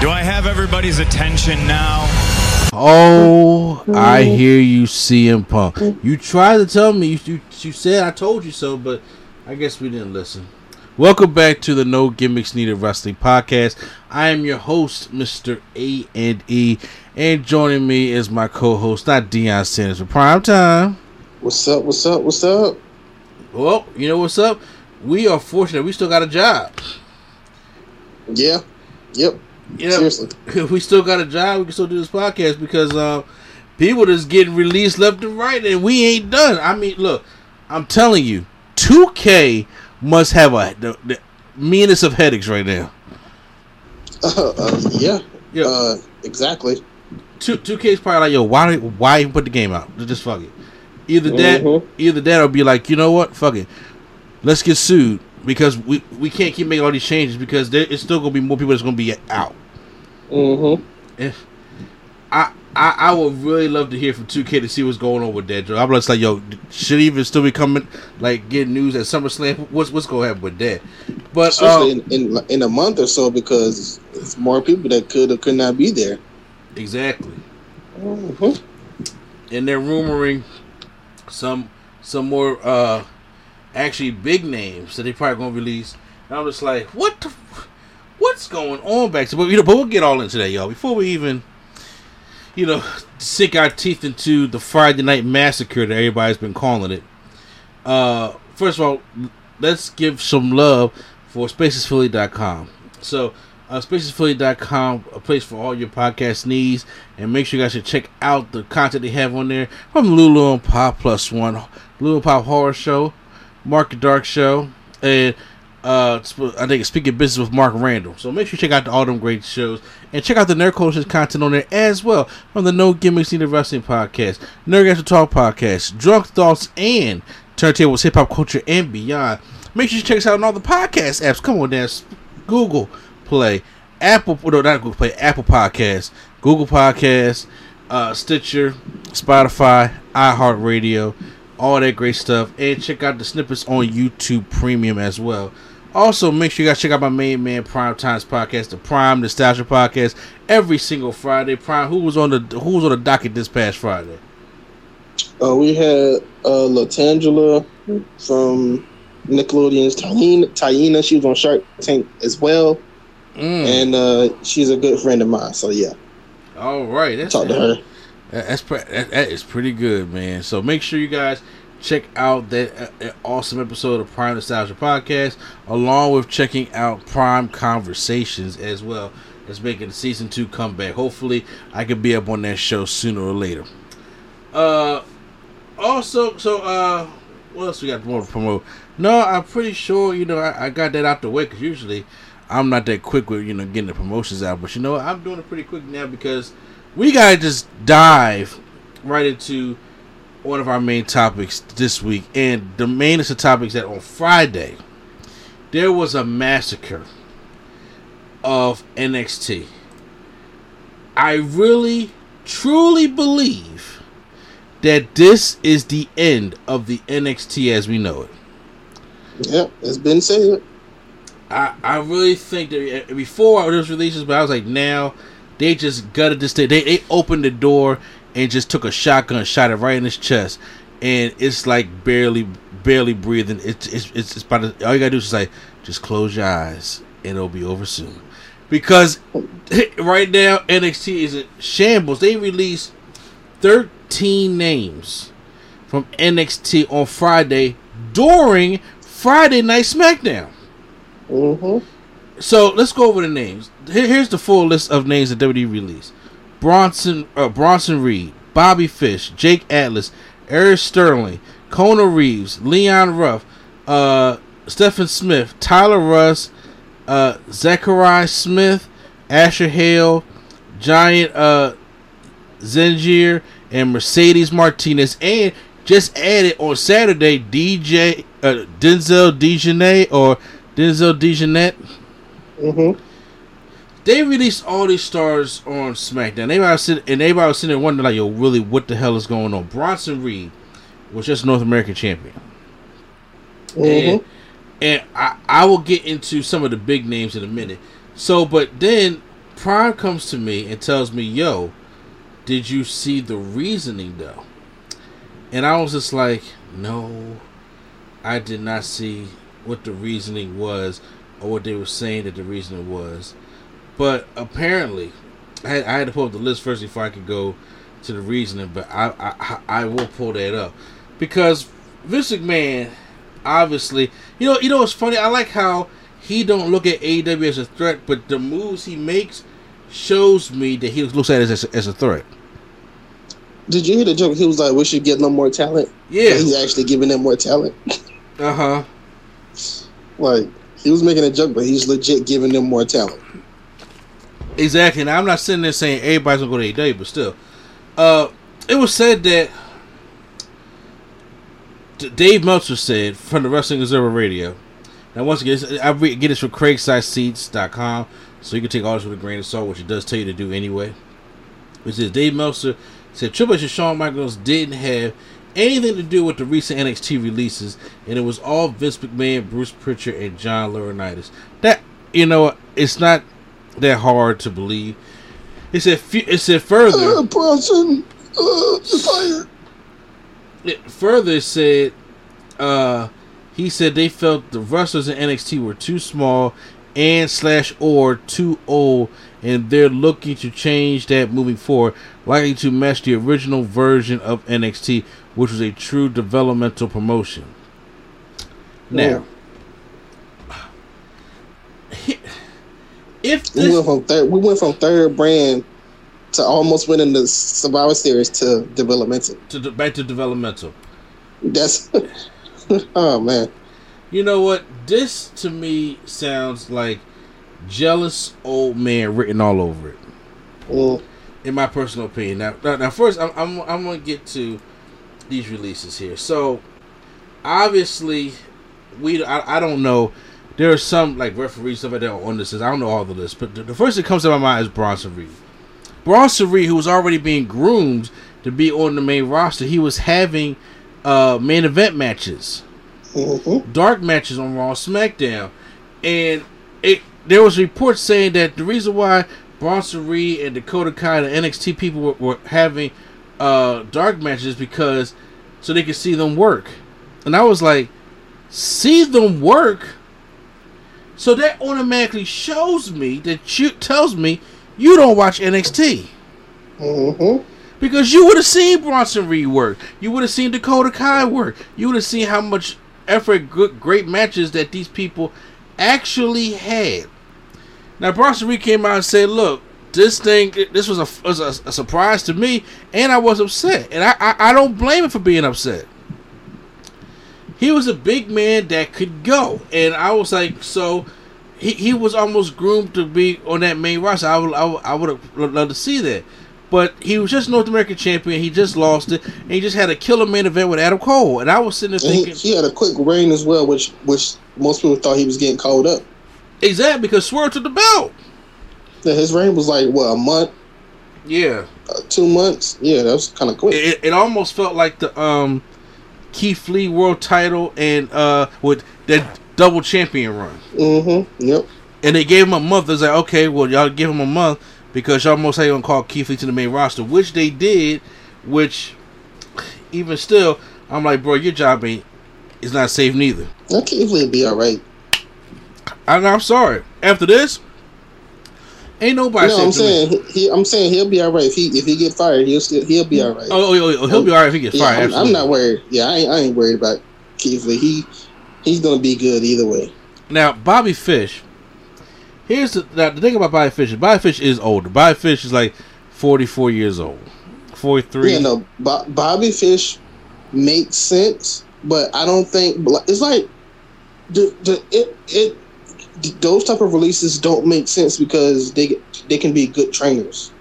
Do I have everybody's attention now? Oh, I hear you, CM Punk. You tried to tell me, you, you, you said I told you so, but I guess we didn't listen. Welcome back to the No Gimmicks Needed Wrestling Podcast. I am your host, Mr. A and E, and joining me is my co-host, not Deion Sanders for prime time. What's up? What's up? What's up? Well, you know what's up? We are fortunate. We still got a job. Yeah. Yep. Know, Seriously. we still got a job. We can still do this podcast because uh, people just getting released left and right, and we ain't done. I mean, look, I'm telling you, 2K must have a the, the meanest of headaches right now. Uh, uh, yeah. Yeah. Uh, exactly. Two 2K probably like, yo, why why even put the game out? Just fuck it. Either that, Mhm. either that, or be like, you know what, fuck it, let's get sued because we we can't keep making all these changes because there it's still gonna be more people that's gonna be out. Mm-hmm. if I, I I would really love to hear from 2K to see what's going on with that. Joe. I'm just like, yo, should he even still be coming like getting news at SummerSlam? What's what's going to happen with that? But Especially um, in, in in a month or so because it's more people that could or could not be there. exactly, Mm-hmm. and they're rumoring some some more uh actually big names that they probably gonna release. And I'm just like, what the, f- what's going on back? To, But you know, but we'll get all into that, y'all. Before we even you know, sink our teeth into the Friday Night Massacre that everybody's been calling it. Uh, first of all, let's give some love for spacesphilly.com. So, uh, spacesphilly.com, a place for all your podcast needs, and make sure you guys should check out the content they have on there from Lulu and Pop Plus One, Lulu and Pop Horror Show, Market Dark Show, and uh, I think Speaking Business with Mark Randall. So make sure you check out all them great shows and check out the Nerd Culture's content on there as well from the No Gimmicks Needed Wrestling Podcast, Nerd After Talk Podcast, Drunk Thoughts, and Turntables Hip Hop Culture and Beyond. Make sure you check us out on all the podcast apps. Come on, down Google Play, Apple, no, not Google Play, Apple Podcasts, Google Podcasts, uh, Stitcher, Spotify, iHeartRadio, all that great stuff. And check out the snippets on YouTube Premium as well. Also, make sure you guys check out my main man Prime Times podcast, the Prime Nostalgia podcast, every single Friday. Prime, who was on the who was on the docket this past Friday? Uh, we had uh, Latangela from Nickelodeon's Taina. Taina. She was on Shark Tank as well, Mm. and uh, she's a good friend of mine. So yeah, All right, that's talk to her. That- That's that, that is pretty good, man. So make sure you guys check out that uh, awesome episode of Prime Nostalgia Podcast, along with checking out Prime Conversations as well. That's making season two comeback. Hopefully, I can be up on that show sooner or later. Uh, also, so uh, what else we got more to promote? No, I'm pretty sure you know I, I got that out the way because usually I'm not that quick with you know getting the promotions out. But you know? I'm doing it pretty quick now because we gotta just dive right into one of our main topics this week, and the main is the topics that on Friday there was a massacre of NXT. I really, truly believe that this is the end of the NXT as we know it. Yeah, it's been said. I, I really think that uh, before those releases, but I was like, now they just gutted this thing. They they opened the door and just took a shotgun, shot it right in his chest, and it's like barely barely breathing. It's it's it's, it's about to, all you gotta do is just like just close your eyes and it'll be over soon. Because right now NXT is in shambles. They released thirteen names from NXT on Friday during Friday Night SmackDown. Mm-hmm. So let's go over the names. Here- here's the full list of names that WWE released: Bronson, uh, Bronson Reed, Bobby Fish, Jake Atlas, Eric Sterling, Kona Reeves, Leon Ruff, uh, Stephon Smith, Tyler Rust, uh, Zechariah Smith, Asher Hale, Giant uh, Zanjeer, and Mercedes Martinez, and just added on Saturday DJ uh, Denzel Dejanay or Denzel Dejanet. Mm-hmm. They released all these stars on SmackDown. Everybody was sitting, and everybody was sitting there wondering, like, yo, really, what the hell is going on? Bronson Reed was just North American champion. Mm-hmm. And, and I, I will get into some of the big names in a minute. So, but then Prime comes to me and tells me, yo, did you see the reasoning though? And I was just like, no, I did not see what the reasoning was or what they were saying that the reasoning was. But apparently, I had, I had to pull up the list first before I could go to the reasoning, but I, I, I will pull that up. Because Vince McMahon, obviously, you know, you know what's funny? I like how he don't look at AEW as a threat, but the moves he makes shows me that he looks at it as a, as a threat. Did you hear the joke? He was like, "We should get them more talent." Yeah. But he's actually giving them more talent. Uh huh. like he was making a joke, but he's legit giving them more talent. Exactly. Now I'm not sitting there saying everybody's gonna go to AEW, but still, uh, it was said that Dave Meltzer said from the Wrestling Observer Radio. Now once again, I get this from CageSideSeats.com, so you can take all this with a grain of salt, which it does tell you to do anyway. Which is Dave Meltzer said Triple H and Shawn Michaels didn't have anything to do with the recent NXT releases, and it was all Vince McMahon, Bruce Pritchard, and John Laurinaitis. That you know, it's not that hard to believe. It said, it said further. Uh, Bronson, uh, fired. It further said, uh, he said they felt the wrestlers in NXT were too small and slash or too old, and they're looking to change that moving forward, likely to match the original version of NXT, which was a true developmental promotion. Now, if We went from third. We went from third brand to almost winning the Survivor Series to developmental. to the, back to developmental, That's oh man. You know what? This to me sounds like jealous old man written all over it. Mm. In my personal opinion. Now, now, now first, I'm, I'm I'm gonna get to these releases here. So, obviously, we I, I don't know. There are some like referees stuff like that on this list. I don't know all the list, but the, the first that comes to my mind is Bronson Reed. Bronson Reed, who was already being groomed to be on the main roster, he was having uh, main event matches Mm-hmm. dark matches on Raw SmackDown, and it there was reports saying that the reason why Bronson Reed and Dakota Kai, the NXT people, were, were having uh, dark matches because so they could see them work, and I was like, see them work. So that automatically shows me that you tells me you don't watch NXT. Mm-hmm. Because you would have seen Bronson Reed work. You would have seen Dakota Kai work. You would have seen how much effort, good, great matches that these people actually had. Now Bronson Reed came out and said, "Look, this thing, this was a was a, a surprise to me, and I was upset, and I, I I don't blame him for being upset. He was a big man that could go, and I was like, so." He, he was almost groomed to be on that main roster. I would I would, I would have loved to see that. But he was just North American champion. He just lost it, and he just had a killer main event with Adam Cole. And I was sitting there And he, thinking, he had a quick reign as well, which which most people thought he was getting called up. exactly because Swerve took the belt. Yeah, His reign was like what a month, Yeah, uh, two months. Yeah, that was kind of quick. it, it almost felt like the um Keith Lee world title and uh with that double champion run. Mm-hmm. Yep. And they gave him a month. It's like, okay, well, y'all give him a month, because y'all most likely gonna call Keith Lee to the main roster, which they did. Which, even still, I'm like, bro, your job ain't is not safe neither. That Keith Lee be all right. And I'm sorry. After this, ain't nobody. No, I'm saying he, he- I'm saying he'll be all right if he if he get fired. He'll still he'll be all right. Oh, oh, oh, he'll be all right if he gets Yeah, fired. I'm, I'm not worried. Yeah, I ain't, I ain't worried about Keith Lee. He he's gonna be good either way. Now, Bobby Fish. Here's the now, the thing about Bobby Fish. is Bobby Fish is older. Bobby Fish is like 44 years old. 43. Yeah, no, Bo- Bobby Fish makes sense, but I don't think it's like the the it it those type of releases don't make sense because they they can be good trainers.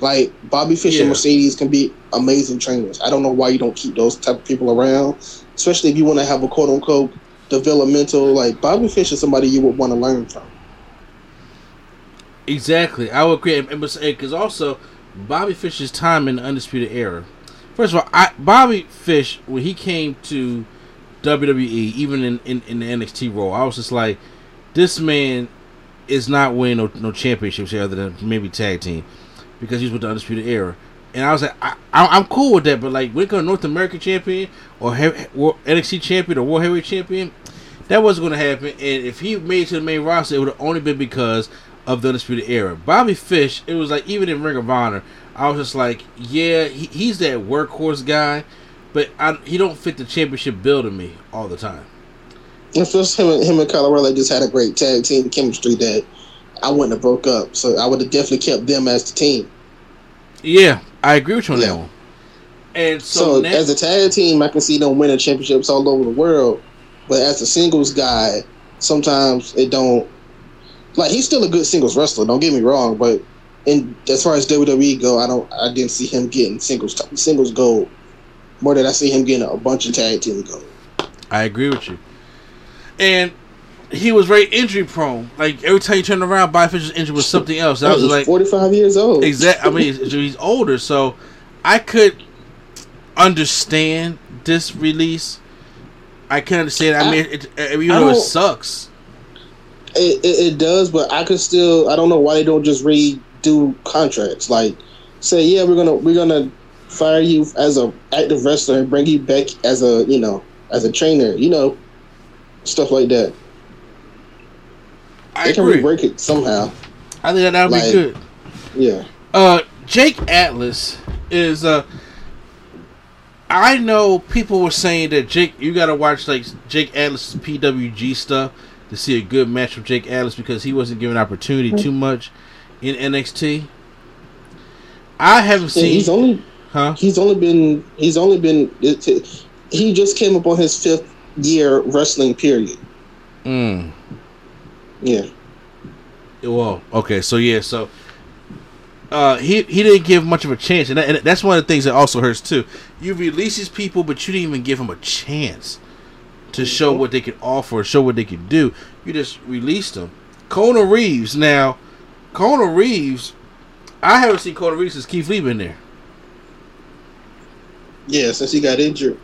Like Bobby Fish Yeah. and Mercedes can be amazing trainers. I don't know why you don't keep those type of people around, especially if you want to have a quote unquote developmental. Like Bobby Fish is somebody you would want to learn from. Exactly. I would agree. And because also, Bobby Fish's time in the Undisputed Era. First of all, I, Bobby Fish, when he came to WWE, even in, in, in the NXT role, I was just like, this man is not winning no, no championships here other than maybe tag team because he's with the Undisputed Era. And I was like, I, I'm cool with that, but like, when it comes to North American champion or World- NXT champion or World Heavyweight champion, that wasn't going to happen. And if he made to the main roster, it would have only been because of the Undisputed Era. Bobby Fish, it was like, even in Ring of Honor, I was just like, yeah, he, he's that workhorse guy, but I, he don't fit the championship bill to me all the time. And plus, him and him and Kyle O'Reilly just had a great tag team chemistry that I wouldn't have broke up. So I would have definitely kept them as the team. Yeah, I agree with you on Yeah. that one. And so, So, now, as a tag team, I can see them winning championships all over the world. But as a singles guy, sometimes it don't. Like he's still a good singles wrestler. Don't get me wrong, but in as far as WWE go, I don't. I didn't see him getting singles singles gold more than I see him getting a bunch of tag team gold. I agree with you. And he was very injury prone. Like every time you turn around, Bobby Fish was injured with something else. I was like, forty five years old. Exactly. I mean, he's- he's older, so I could understand this release. I can understand. I I- mean, it, it, I though it sucks. It, it, it does, but I could still. I don't know why they don't just redo contracts. Like, say, yeah, we're gonna we're gonna fire you as a active wrestler and bring you back as a you know as a trainer. You know, stuff like that. I they can agree. rework it somehow. I think that that would Like- be good. Yeah. Uh, Jake Atlas is uh. I know people were saying that Jake, you gotta watch like Jake Atlas's PWG stuff to see a good match with Jake Atlas because he wasn't given opportunity too much in NXT. I haven't And seen, he's only huh? he's only been he's only been it, he just came up on his fifth year wrestling period. Mm. Yeah. Well, okay, so yeah, so uh, he he didn't give much of a chance, and, that, and that's one of the things that also hurts too. You release these people, but you didn't even give them a chance to show what they could offer, show what they could do. You just released them. Kona Reeves, now, Kona Reeves, I haven't seen Kona Reeves since Keith Lee been there. Yeah, since he got injured.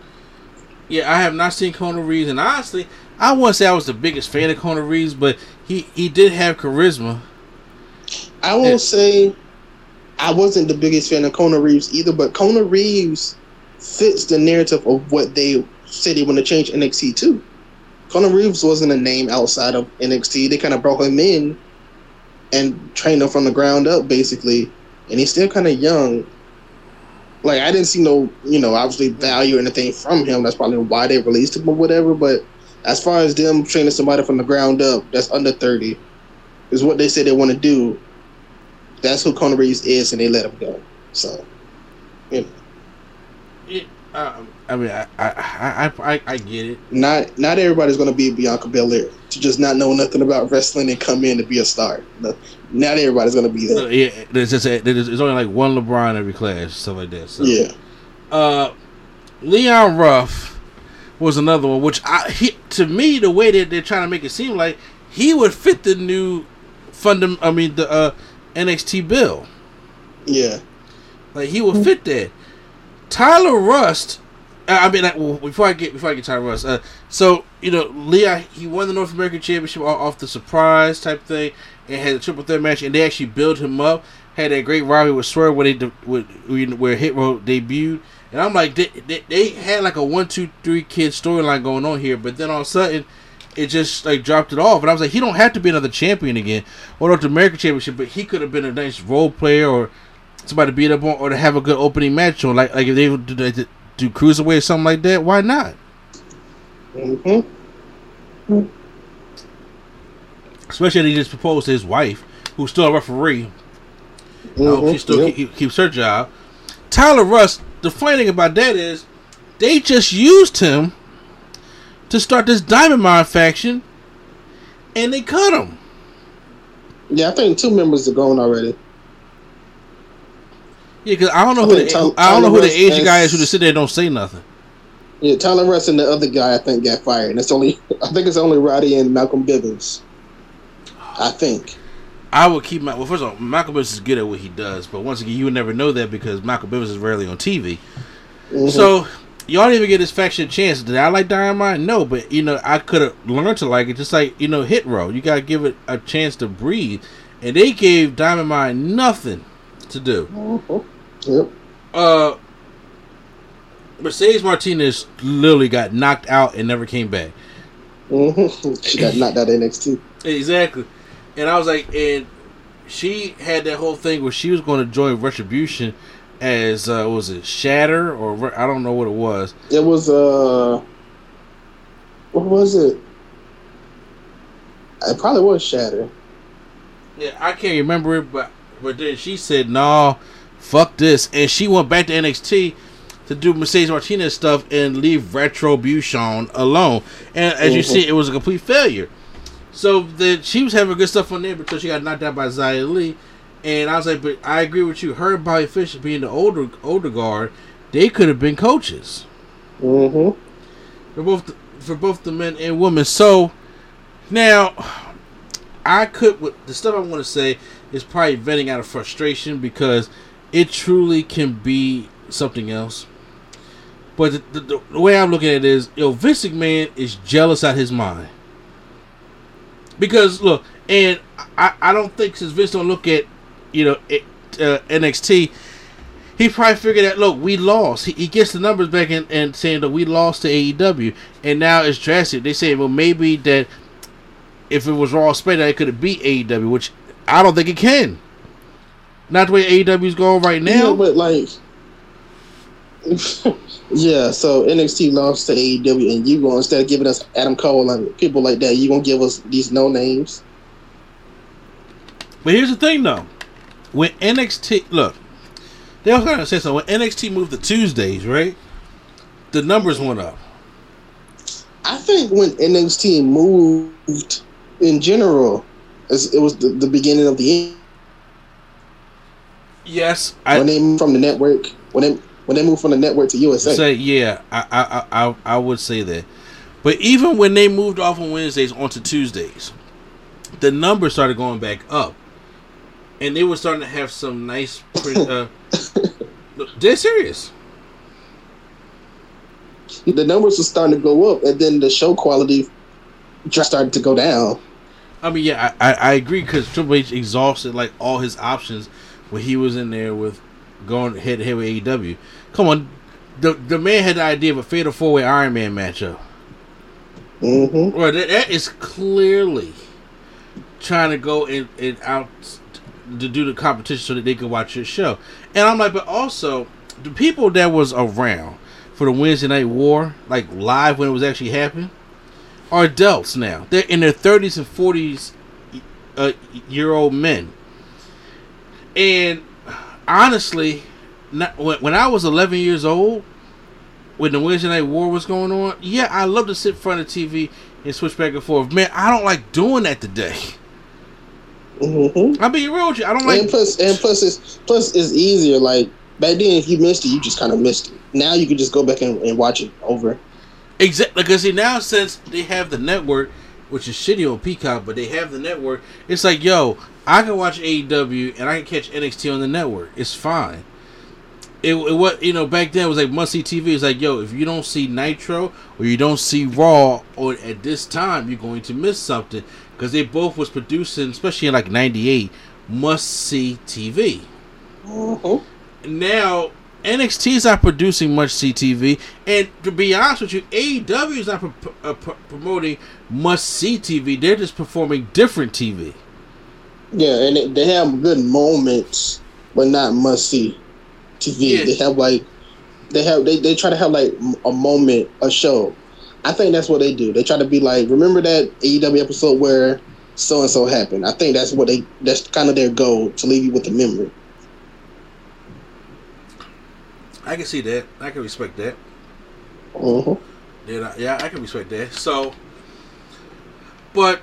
Yeah, I have not seen Kona Reeves, and honestly, I wouldn't say I was the biggest fan of Kona Reeves, but he he did have charisma. I won't say I wasn't the biggest fan of Kona Reeves either, but Kona Reeves fits the narrative of what they said they want to change NXT to. Kona Reeves wasn't a name outside of NXT. They kind of brought him in and trained him from the ground up, basically. And he's still kind of young. Like I didn't see no, you know, obviously value or anything from him. That's probably why they released him or whatever. But as far as them training somebody from the ground up that's under thirty, is what they said they want to do. That's who Kona Reeves is, and they let him go. So, you know, It, uh, I mean, I I, I I I get it. not not everybody's going to be Bianca Belair to just not know nothing about wrestling and come in to be a star. No, not everybody's going to be there. yeah, there's just a, there's, there's only like one LeBron every class, stuff like that. So. Yeah, Uh, Leon Ruff was another one, which I he, to me the way that they're trying to make it seem like he would fit the new fundam. I mean the uh, NXT bill. yeah. Like he would fit that. Tyler Rust. I mean, like, well, before I get before I get Tyler Rust, uh, so you know, Leon he won the North American Championship off, the surprise type thing, and had a triple threat match, and they actually built him up. had that great rivalry with Swerve where they with, where Hit Row debuted, and I'm like they, they, they had like a one two three kid storyline going on here, but then all of a sudden it just like dropped it off, and I was like he don't have to be another champion again or North American Championship, but he could have been a nice role player or somebody to beat up on or to have a good opening match on like like if they do, cruiserweight or something like that, why not? Mm-hmm. Especially that he just proposed to his wife, who's still a referee. Hope Mhm, she still yep. keep, keeps her job. Tyler Rust, the funny thing about that is, they just used him to start this Diamond Mine faction, and they cut him. Yeah, I think two members are gone already. Yeah, because I don't know I who the, Tyler- I don't know who Tyler the Russ Asian guy is who just sit there and don't say nothing. Yeah, Tyler Rust and the other guy I think got fired. And it's only I think it's only Roddy and Malcolm Bivens. I think. I would keep my well. First of all, Malcolm Bivens is good at what he does, but once again, you would never know that because Malcolm Bivens is rarely on TV. Mhm. So y'all didn't even get this faction a chance. Did I like Dynamite? No, but you know I could have learned to like it. Just like you know Hit Row, you gotta give it a chance to breathe, and they gave Diamond Mine nothing to do. Mhm. Yep. Uh, Mercedes Martinez literally got knocked out and never came back. hmm She got knocked out NXT. Exactly. And I was like, and she had that whole thing where she was going to join Retribution as uh, was it Shatter or Re- I don't know what it was. It was uh, what was it? It probably was Shatter. Yeah, I can't remember it, but but then she said, "No, fuck this," and she went back to NXT to do Mercedes Martinez stuff and leave Retribution alone. And as you Mhm. see, it was a complete failure. So then she was having good stuff on there because she got knocked out by Xia Li. And I was like, but I agree with you. Her and Bobby Fish being the older older guard, they could have been coaches Mm-hmm. for both the, for both the men and women. So now, I could with the stuff I want to say is probably venting out of frustration because it truly can be something else. But the, the, the way I'm looking at it is, yo, Vince McMahon is jealous out his mind. Because look, and I, I don't think since Vince don't look at, you know, uh, NXT, he probably figured that look, we lost. He, he gets the numbers back and, and saying that we lost to AEW, and now it's drastic. They say, well, maybe that if it was Raw SmackDown, it could have beat AEW, which I don't think it can. Not the way AEW's going right now. Yeah, but like, yeah. So NXT lost to AEW, and you going instead of giving us Adam Cole and people like that, you gonna give us these no names? But here's the thing, though. When NXT look, they also gotta say something. When NXT moved to Tuesdays, right? The numbers went up. I think when NXT moved in general, as it was the, the beginning of the Yes, when they moved from the network, when they when they moved from the network to USA. say yeah. I, I I I I would say that. But even when they moved off on Wednesdays onto Tuesdays, the numbers started going back up, and they were starting to have some nice. Print, uh, they're serious. the numbers were starting to go up, and then the show quality just started to go down. I mean, yeah, I, I, I agree because Triple H exhausted like all his options when he was in there with going head to head with AEW. Come on, the the man had the idea of a fatal four way Iron Man matchup. Mm-hmm. Well, that, that is clearly trying to go and, and out to do the competition so that they can watch your show. And I'm like, but also the people that was around for the Wednesday Night War, like live when it was actually happening, are adults now. They're in their 30s and 40s uh, year old men. And honestly, not, when, when I was 11 years old, when the Wednesday Night War was going on, yeah, I love to sit in front of the TV and switch back and forth. Man, I don't like doing that today. Mm-hmm. I'll be real with you. I don't and like. plus, and plus, it's plus it's easier. Like back then, if you missed it, you just kind of missed it. Now you can just go back and, and watch it over. Exactly, because see now since they have the network, which is shitty on Peacock, but they have the network. It's like, yo, I can watch AEW and I can catch NXT on the network. It's fine. It, it what you know back then it was like must see TV. It's like, yo, if you don't see Nitro or you don't see Raw or at this time, you're going to miss something because they both was producing, especially in like '98 must see TV. Mm-hmm. Now NXT is not producing much CTV, and to be honest with you, AEW is not pro- uh, pro- promoting must see TV. They're just performing different TV. Yeah, and they, they have good moments, but not must see TV. Yeah. They have like they have they, they try to have like a moment, a show. I think that's what they do. They try to be like, remember that AEW episode where so and so happened. I think that's what they that's kind of their goal to leave you with a memory. I can see that. I can respect that. hmm Yeah, yeah, I can respect that. So, but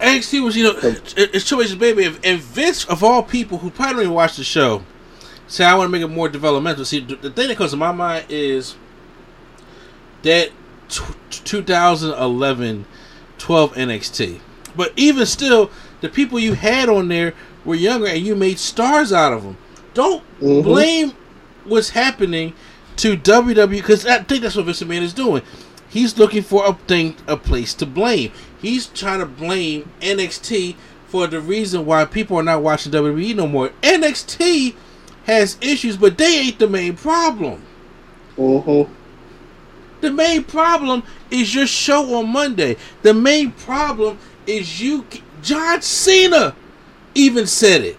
NXT was, you know, it, it's two ways, baby. And- Vince, of all people who probably don't even watch the show, say I want to make it more developmental. See, the, thing that comes to my mind is that t- 2011 12 NXT. But even still, the people you had on there were younger, and you made stars out of them. Don't Mhm. blame what's happening to WWE because I think that's what Vince McMahon is doing. He's looking for a thing, a place to blame. He's trying to blame NXT for the reason why people are not watching WWE no more. NXT has issues, but they ain't the main problem. hmm The main problem is your show on Monday. The main problem is you. John Cena even said it.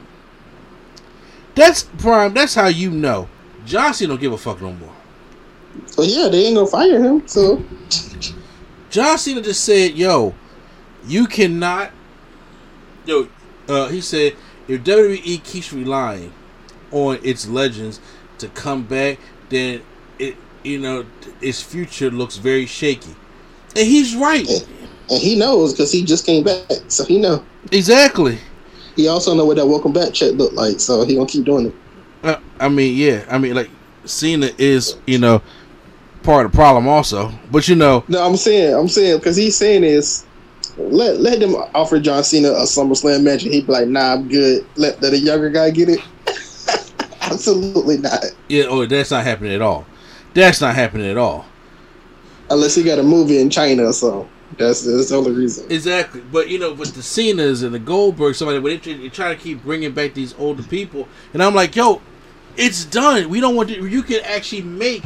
That's prime. That's how you know John Cena don't give a fuck no more. So yeah, they ain't gonna fire him. So John Cena just said, "Yo, you cannot." Yo, uh, he said, if WWE keeps relying on its legends to come back, then it, you know, its future looks very shaky. And he's right. and he knows because he just came back, so he know. Exactly. He also know what that welcome back check looked like, so he gonna keep doing it. Uh, I mean, yeah. I mean, like Cena is, you know, part of the problem also. But you know, No, I'm saying, I'm saying, because he's saying is, let let them offer John Cena a SummerSlam match, and he'd be like, Nah, I'm good. Let let a younger guy get it. Absolutely not, yeah. Oh, that's not happening at all. That's not happening at all. unless he got a movie in China or something. That's that's the only reason. Exactly, but you know, with the Cenas and the Goldberg, somebody, they, they try to keep bringing back these older people, and I'm like, yo, it's done. We don't want to. You can actually make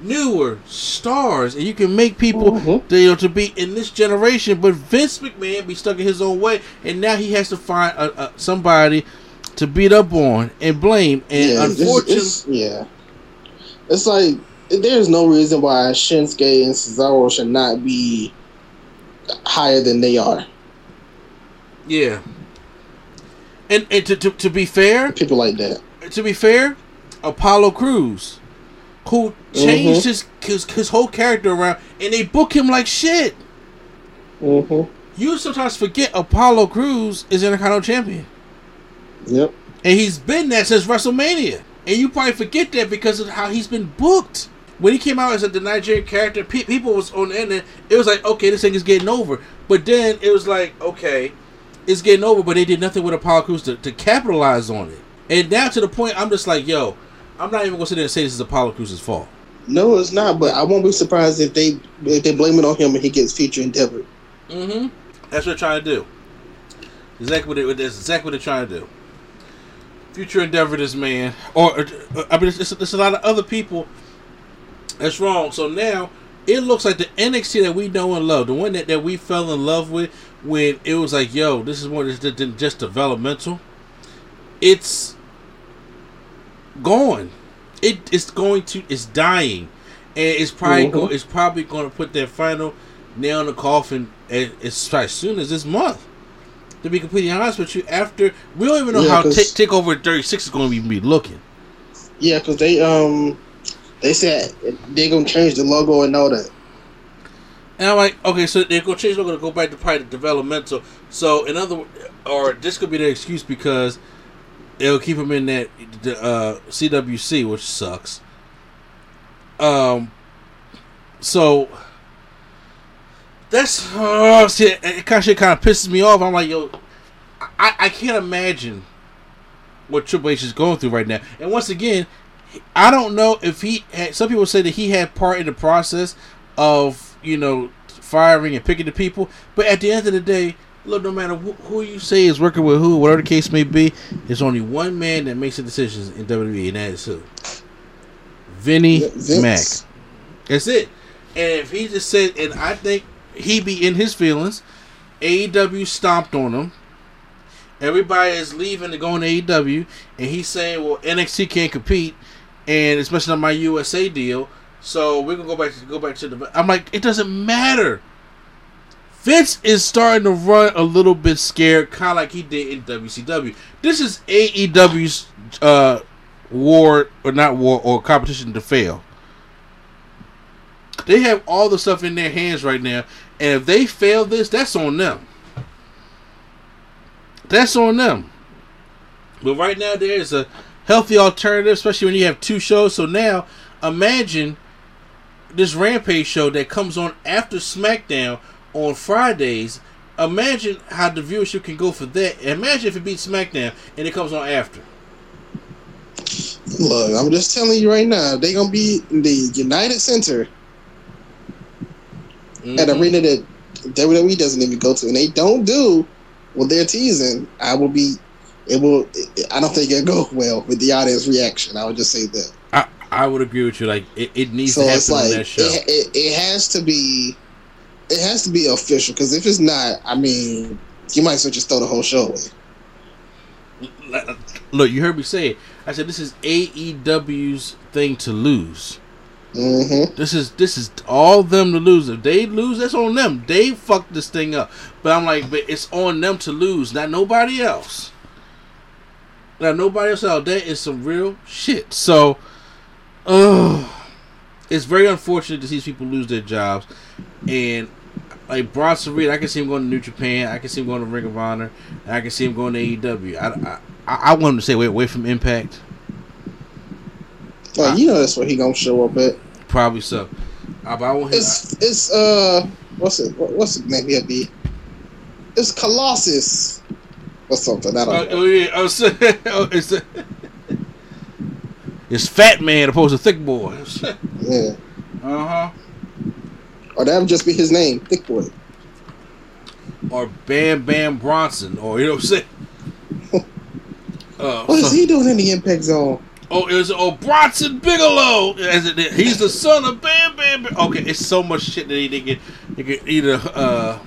newer stars, and you can make people Mhm. to, you know, to be in this generation. But Vince McMahon be stuck in his own way, and now he has to find a, a, somebody to beat up on and blame. And yeah, it's- unfortunately, it's, yeah, it's like there's no reason why Shinsuke and Cesaro should not be higher than they are. yeah. And and to, to, to be fair, People like that. to be fair, Apollo Crews, who changed Mm-hmm. his, his his whole character around, and they book him like shit. hmm You sometimes forget Apollo Crews is Intercontinental Champion, Yep. and he's been that since WrestleMania. And you probably forget that because of how he's been booked. When he came out as a the Nigerian character, pe- people was on the internet. It was like, okay, this thing is getting over. But then it was like, okay, it's getting over. But they did nothing with Apollo Crews to, to capitalize on it. And now to the point, I'm just like, yo, I'm not even gonna sit there and say this is Apollo Crews's fault. No, it's not. But I won't be surprised if they if they blame it on him and he gets future endeavor. Mm-hmm. That's what they're trying to do. Exactly what that's exactly what they're trying to do. Future endeavor, this man, or uh, I mean, it's, it's a lot of other people. That's wrong. So now it looks like the NXT that we know and love, the one that, that we fell in love with when it was like, yo, this is more than just developmental. It's gone. It is going to. It's dying, and it's probably Mhm. go, it's probably going to put their final nail in the coffin as, as as soon as this month. To be completely honest with you, after we don't even know Yeah, how Ta- Takeover Thirty Six is going to be looking. Yeah, because they um they said they're gonna change the logo and all that. And I'm like, okay, so they're gonna change. They're gonna go back to probably the developmental. So in other, or this could be their excuse because it'll keep them in that uh, CWC, which sucks. Um. So that's oh shit. It kind of shit kind of pisses me off. I'm like, yo, I I can't imagine what Triple H is going through right now. And once again, I don't know if he had. Some people say that he had part in the process of you know firing and picking the people, but at the end of the day, look, no matter who, who you say is working with who, whatever the case may be, there's only one man that makes the decisions in WWE, and that is who? Vinny Vince. Mac. That's it. And if he just said, and I think he be in his feelings, AEW stomped on him. Everybody is leaving to go on AEW, and he's saying, "Well, NXT can't compete, and especially on my USA deal, so we're gonna go back to go back to the." I'm like, it doesn't matter. Vince is starting to run a little bit scared, kind of like he did in WCW. This is AEW's uh, war or not war or competition to fail. They have all the stuff in their hands right now, and if they fail this, that's on them. That's on them. But right now, there is a healthy alternative, especially when you have two shows. So now, imagine this Rampage show that comes on after SmackDown on Fridays. Imagine how the viewership can go for that. Imagine if it beats SmackDown and it comes on after. Look, I'm just telling you right now, they're gonna be in the United Center at an arena that WWE doesn't even go to, and they don't do what they're teasing. I will be. It will. I don't think it'll go well with the audience reaction. I would just say that. I, I would agree with you. Like it, it needs So to it's happen like on that show. it, it, it has to be. It has to be official because if it's not, I mean, you might as well just throw the whole show away. Look, you heard me say it. I said this is AEW's thing to lose. Mm-hmm. This is this is all them to lose. If they lose, that's on them. They fucked this thing up. But I'm like, but it's on them to lose, not nobody else. Now nobody else out there is some real shit. So, uh, it's very unfortunate to see people lose their jobs. And like Bronson Reed, I can see him going to New Japan. I can see him going to Ring of Honor. I can see him going to AEW. I, I, I want him to stay away, away from Impact. Like you know, that's where he gonna show up at. Probably so. Uh, but I want him. It's it's uh what's it what- what's the name he'll be? It's Colossus or something. I don't Oh, know. oh yeah, oh, so, oh, it's it's fat man opposed to thick boy. Yeah. Uh huh. Or that would just be his name, Thick Boy. Or Bam Bam Bronson, or you know what I'm saying. Uh, What is he doing in the Impact Zone? Oh, it was oh Bronson Bigelow. As it, he's the son of Bam Bam. Bam. Okay, it's so much shit that he didn't get. He could either uh,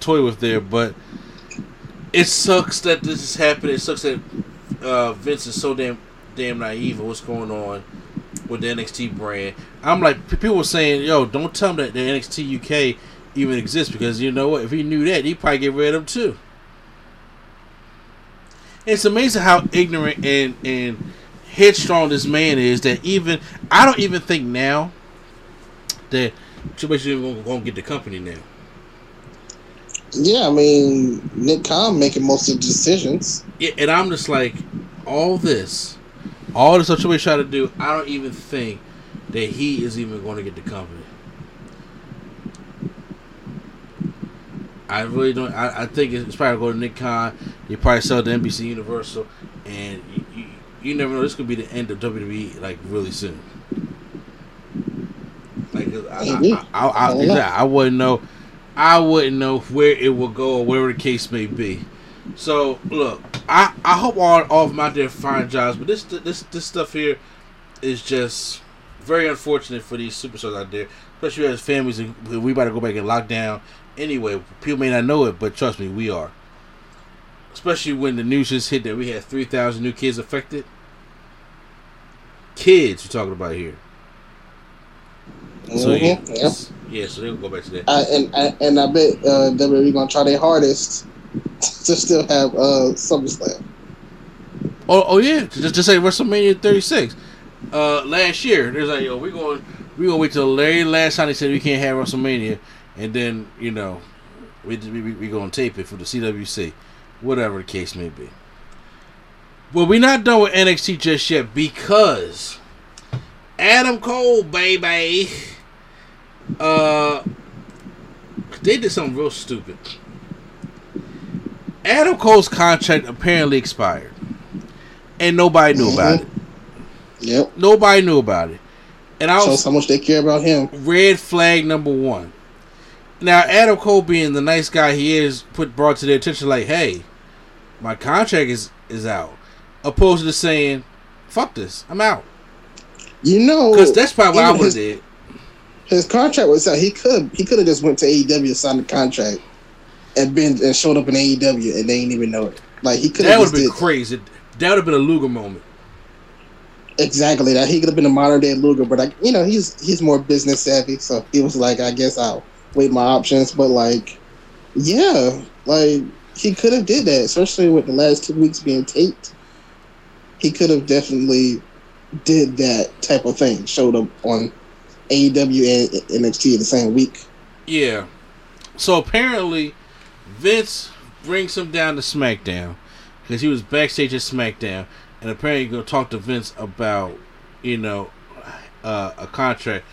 toy with there, but it sucks that this is happening. It sucks that uh, Vince is so damn damn naive of what's going on with the NXT brand. I'm like people were saying, "Yo, don't tell him that the NXT UK even exists because you know what? If he knew that, he'd probably get rid of him too." It's amazing how ignorant and and headstrong this man is that even I don't even think now that Triple H even gonna get the company now. Yeah, I mean Nick Khan making most of the decisions. Yeah, and I'm just like, all this, all this Triple H trying to do, I don't even think that he is even going to get the company. I really don't. I, I think it's probably going to Nick Khan. You probably sell to NBC Universal, and you, you, you never know. This could be the end of WWE like really soon. Like I. I, I, I. I, wouldn't know. I wouldn't know where it will go or whatever the case may be. So look, I, I hope all all of them out there find jobs, but this this this stuff here is just very unfortunate for these superstars out there, especially as families. and We about to go back and lock down anyway. People may not know it, but trust me, we are. Especially when the news just hit that we had three thousand new kids affected. Kids, we're talking about here. So yeah, yeah. yeah, so they'll go back to that. I, and I, and I bet uh, WWE gonna try their hardest to still have uh, SummerSlam. Oh, oh yeah, just just say WrestleMania 36. Uh, last year, there's like, yo, we going we gonna wait till very last time they said we can't have WrestleMania, and then you know, we we, we gonna tape it for the CWC, whatever the case may be. Well, we're not done with NXT just yet because Adam Cole, baby, uh, they did something real stupid. Adam Cole's contract apparently expired, and nobody knew about it. Yep. Nobody knew about it, and I Shows was how much they care about him. red flag number one. Now Adam Cole, being the nice guy he is, put brought to their attention like, "Hey, my contract is is out," opposed to saying, "Fuck this, I'm out." You know, Because that's probably what I would did. His contract was out. He could he could have just went to AEW and signed the contract and been and showed up in AEW and they ain't even know it. Like he could That would have been crazy. That would have been a Luger moment. Exactly that. He could have been a modern day Luger, but like you know he's he's more business savvy, so he was like, I guess I'll wait my options. But like, yeah, like he could have did that, especially with the last two weeks being taped. He could have definitely did that type of thing. Showed up on AEW and NXT the same week. Yeah. So apparently, Vince brings him down to SmackDown because he was backstage at SmackDown, and apparently gonna talk to Vince about, you know, uh, a contract.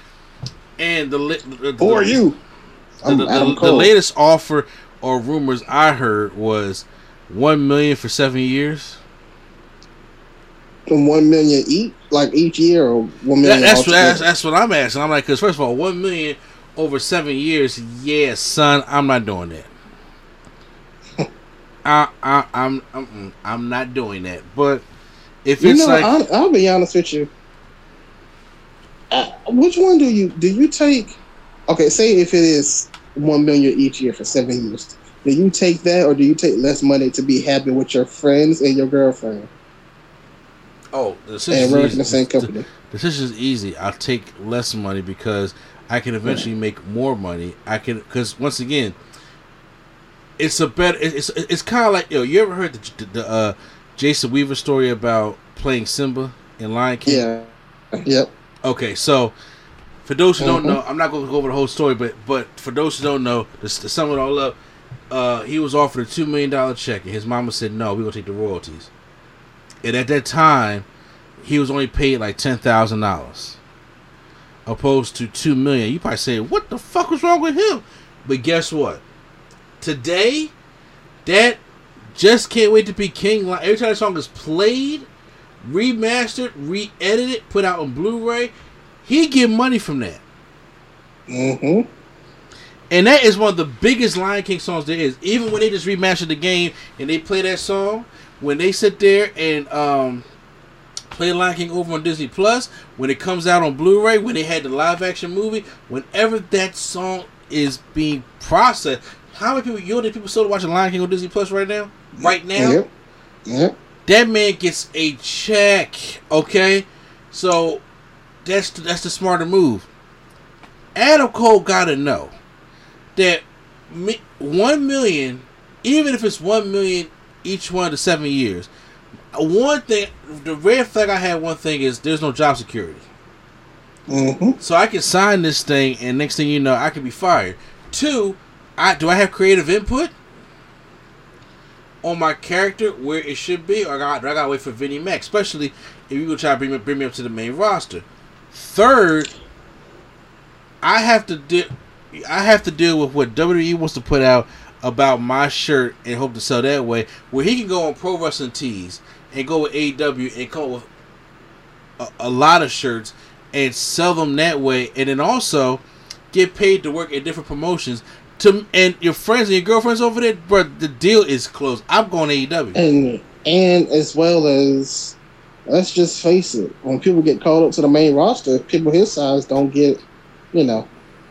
And the the, Who are you? The, the- the latest offer or rumors I heard was one million for seven years. from one million each, like each year, or one That, million. that's, what, that's that's what I'm asking. I'm like, because first of all, one million over seven years, yeah, son, I'm not doing that. I, I, I'm, I'm, I'm not doing that. But if You it's know, like, I'll, I'll be honest with you. Uh, which one do you do? You take? Okay, say if it is one million each year for seven years, do you take that, or do you take less money to be happy with your friends and your girlfriend oh, the and decision's work in easy. the same The- company? The decision's easy. I'll take less money because I can eventually make more money. I can because once again, it's a better. It's it's, it's kind of like yo. You ever heard the, the uh, Jason Weaver story about playing Simba in Lion King? Yeah. Yep. Okay, so for those who don't Mhm. know, I'm not going to go over the whole story, but but for those who don't know, to, to sum it all up, uh, he was offered a two million dollar check, and his mama said no, we're gonna take the royalties. And at that time, he was only paid like ten thousand dollars, opposed to two million. You probably say, what the fuck was wrong with him? But guess what? Today, that just can't wait to be king. Like every time that song is played, remastered, re-edited, put out on Blu-ray, he get money from that. Mm-hmm. And that is one of the biggest Lion King songs there is. Even when they just remastered the game and they play that song, when they sit there and um, play Lion King over on Disney Plus, when it comes out on Blu-ray, when they had the live action movie, whenever that song is being processed, how many people you know that people still watching Lion King on Disney Plus right now? Right now? Yep. Yep. that man gets a check. Okay, so that's the, that's the smarter move. Adam Cole got to know that mi- one million, even if it's one million each one of the seven years. One thing, the red flag I had. One thing is there's no job security. Mm-hmm. So I can sign this thing, and next thing you know, I can be fired. Two, I do I have creative input on my character where it should be, or I got, I gotta wait for Vinnie Mac, especially if you go try to bring me, bring me up to the main roster. Third, I have to deal. I have to deal with what WWE wants to put out about my shirt and hope to sell that way. Where he can go on Pro Wrestling Tees and go with AEW and come with a, a lot of shirts and sell them that way, and then also get paid to work at different promotions. To and your friends and your girlfriends over there, but the deal is closed. I'm going to AEW. And and as well as let's just face it, when people get called up to the main roster, people his size don't get, you know,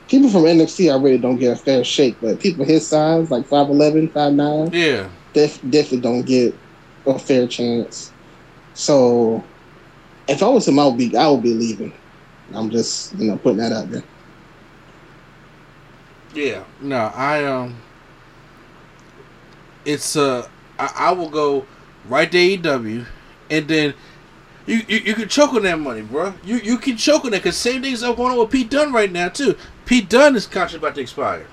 people from NXT already don't get a fair shake, but people his size, like 5'11", 5'9", Yeah, def- definitely don't get a fair chance. So, if I was him, I would be I would be leaving. I'm just you know putting that out there. Yeah. No, I um, it's uh, I, I will go right to AEW, and then. You, you, you can choke on that money, bro. You you can choke on that because same things are going on with Pete Dunne right now too. Pete Dunne is contract about to expire,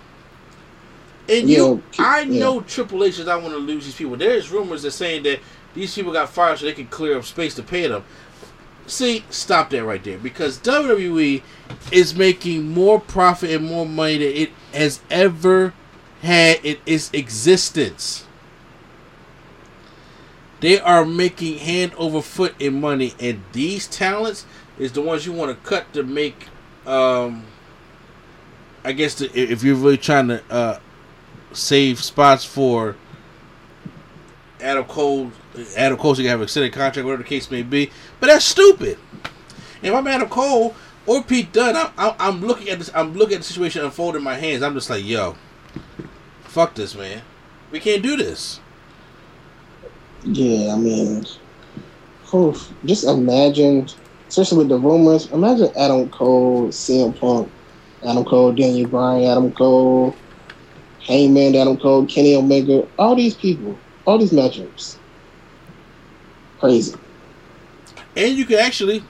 and you, Yeah, I yeah. know Triple H does not want to lose these people. There's rumors that saying that these people got fired so they can clear up space to pay them. See, stop that right there because WWE is making more profit and more money than it has ever had in its existence. They are making hand over foot in money, and these talents is the ones you want to cut to make um I guess if you're really trying to uh, save spots for Adam Cole, Adam Cole should have an extended contract, whatever the case may be. But that's stupid. If I'm Adam Cole or Pete Dunne, I'm, I'm, I'm looking at this. I'm looking at the situation unfolding in my hands. I'm just like, yo, fuck this, man. We can't do this. Yeah, I mean, oof, just imagine, especially with the rumors. Imagine Adam Cole, CM Punk, Adam Cole, Daniel Bryan, Adam Cole, Heyman, Adam Cole, Kenny Omega, all these people, all these matchups. Crazy. And you could actually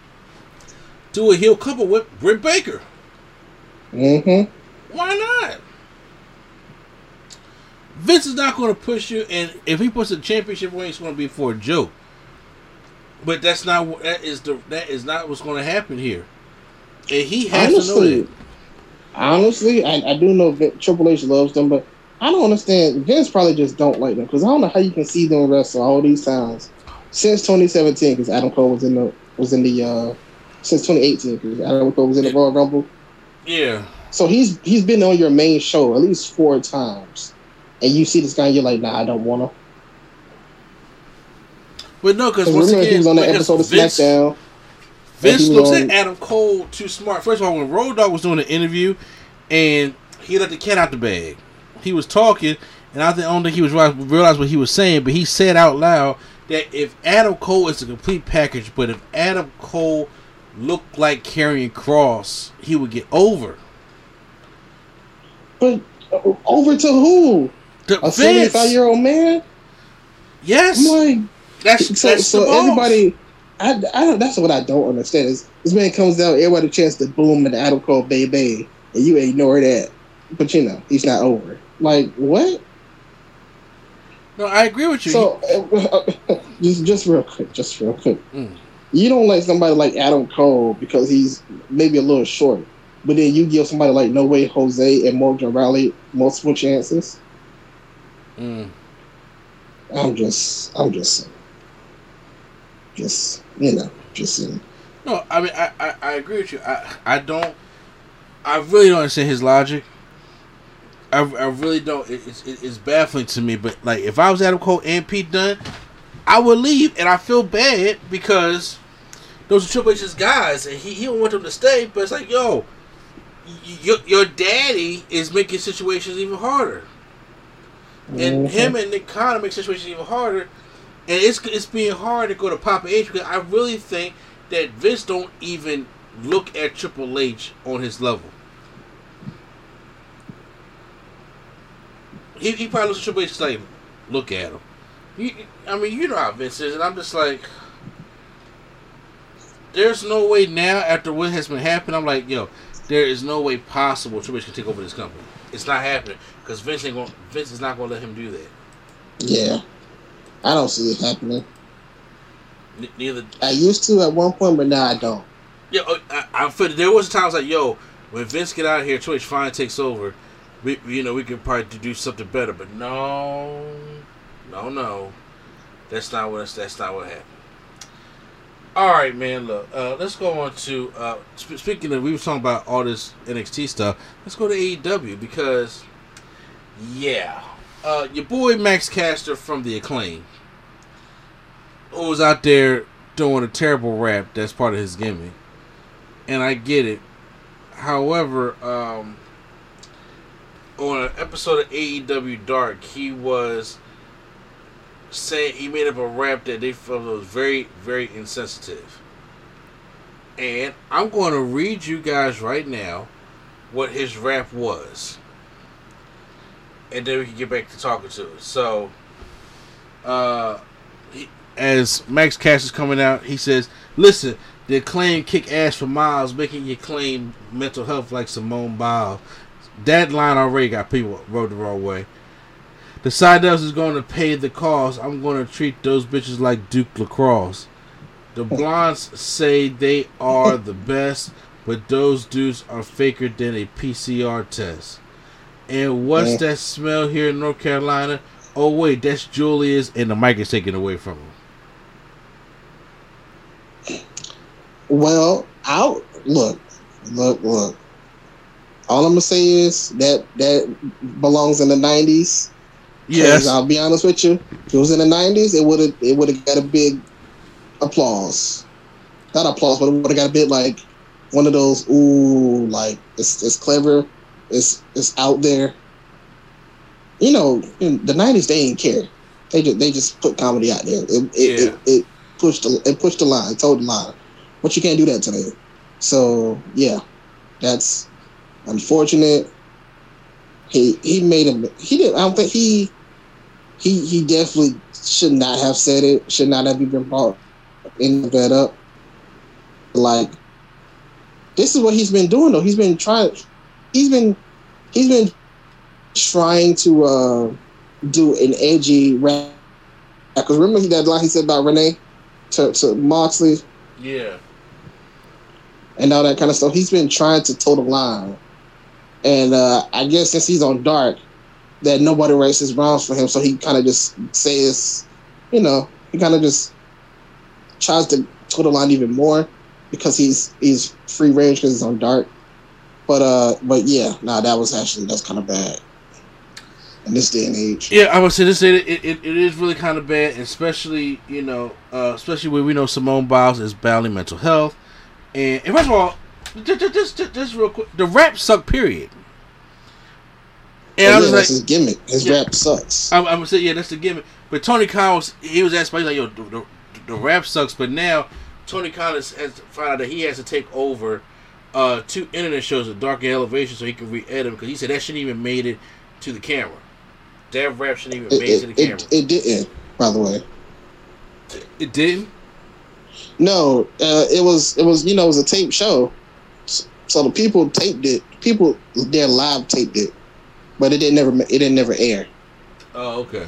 do a heel couple with Britt Baker. Mm-hmm. Why not? Vince is not going to push you, and if he puts a championship ring, it's going to be for a joke. But that's not what that is the that is not what's going to happen here, and he has honestly, to know that. Honestly, I, I do know that Triple H loves them, but I don't understand. Vince probably just don't like them because I don't know how you can see them wrestle all these times since 2017 because Adam Cole was in the was in the uh since 2018 because Adam Cole was in the Royal Rumble. Yeah. So he's he's been on your main show at least four times, and you see this guy, and you're like, nah, I don't want to. But no, because once again, he was on the episode of Vince, SmackDown. Vince looks on- at Adam Cole too smart. First of all, when Road Dogg was doing the interview, and he let the cat out the bag, he was talking, and I I don't think he was right, realized what he was saying, but he said out loud that if Adam Cole is a complete package, but if Adam Cole looked like Karrion Kross, he would get over. But uh, over to who? To A Vince. 75 year old man? Yes. I'm like, That's so, that's so everybody. I, I don't, that's what I don't understand is this man comes down, everybody a chance to boom and Adam Cole baby, and you ignore that. But you know, he's not over. Like what? No, I agree with you. So uh, just just real quick, just real quick. Mm. You don't like somebody like Adam Cole because he's maybe a little short, but then you give somebody like No Way Jose and Morgan Riley multiple chances. Mm. I'm just, I'm just, just you know, just saying. No, I mean I, I, I agree with you. I I don't. I really don't understand his logic. I, I really don't. It, it's it's baffling to me. But like, if I was Adam Cole and Pete Dunne, I would leave, and I feel bad because those are Triple H's guys, and he he don't want them to stay. But it's like, yo, your your daddy is making situations even harder, and Mhm. him and Nick Khan make situations even harder. And it's it's being hard to go to Papa H because I really think that Vince don't even look at Triple H on his level. He, he probably looks at Triple H like, look at him. You, I mean, you know how Vince is, and I'm just like, there's no way now after what has been happening. I'm like, yo, there is no way possible Triple H can take over this company. It's not happening because Vince ain't going. Vince is not going to let him do that. Yeah, I don't see it happening. N- neither I used to at one point, but now I don't. Yeah, uh, I, I feel there was times like, yo, when Vince get out of here, Twitch finally takes over. We, we- you know, we could probably do something better, but no, no, no, that's not what that's not what happened. All right, man. Look, uh, let's go on to uh, sp- speaking of. We were talking about all this NXT stuff. Let's go to AEW because, yeah, uh, your boy Max Caster from the Acclaim, who was out there doing a terrible rap. That's part of his gimmick and I get it. However, um, on an episode of AEW Dark, he was saying he made up a rap that they felt was very, very insensitive. And I'm going to read you guys right now what his rap was, and then we can get back to talking to it. So, uh, he, as Max Cash is coming out, he says, "Listen." The claim kick ass for miles, making you claim mental health like Simone Biles. That line already got people rode the wrong way. The Sydals is going to pay the cost. I'm going to treat those bitches like Duke Lacrosse. The blondes say they are the best, but those dudes are faker than a PCR test. And what's that smell here in North Carolina? Oh wait, that's Julius, and the mic is taken away from him. Well, I'll look, look, look. All I'm gonna say is that that belongs in the '90s. Yes. I'll be honest with you. If it was in the '90s, it would have it would have got a big applause. Not applause, but it would have got a bit like one of those. Ooh, like it's it's clever. It's it's out there. You know, in the '90s they didn't care. They just they just put comedy out there. It it, Yeah. it, it pushed the it pushed the line, told the line. But you can't do that today. So yeah, that's unfortunate. He he made him. He didn't. I don't think he he he definitely should not have said it. Should not have even brought of that up. Like this is what he's been doing though. He's been trying. He's been he's been trying to uh, do an edgy rap. Because remember that line he said about Renee to, to Moxley Yeah. and all that kind of stuff. He's been trying to toe the line, and uh, I guess since he's on dark, that nobody races rounds for him, so he kind of just says, you know, he kind of just tries to toe the line even more because he's he's free range because he's on dark. But uh, but yeah, nah, that was actually that's kind of bad in this day and age. Yeah, I would say this. It, it, it is really kind of bad, especially you know, uh, especially when we know Simone Biles is battling mental health, and, and first of all, just, just, just, just real quick, the rap suck. Period. And Oh, I yeah, was that's like, his gimmick. His Yeah. rap sucks. I'm, I'm gonna say, yeah, that's the gimmick. But Tony was, he was asked, by like, yo, the, the, the rap sucks. But now Tony Khan has, found out that he has to take over uh, two internet shows at Dark Elevation so he can re-edit them because he said that shouldn't even made it to the camera. That rap shouldn't even It, made it to the it, camera. it, it didn't, by the way. It didn't. No, uh, it was it was you know it was a tape show, so the people taped it. People there live taped it, but it didn't never it didn't never air. Oh, okay.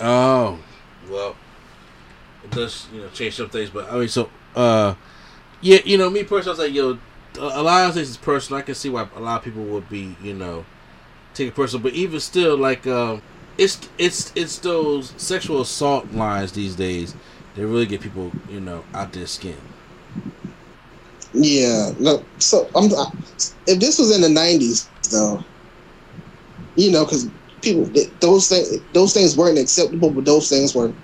Oh, well, it does you know change some things, but I mean, so uh, yeah, you know, me personally, I was like, yo, a lot of things is personal. I can see why a lot of people would be, you know, take it personal, but even still, like, um, it's it's it's those sexual assault lines these days that really get people, you know, out their skin. Yeah, no. So I'm if this was in the '90s though, you know, because people those things those things weren't acceptable, but those things were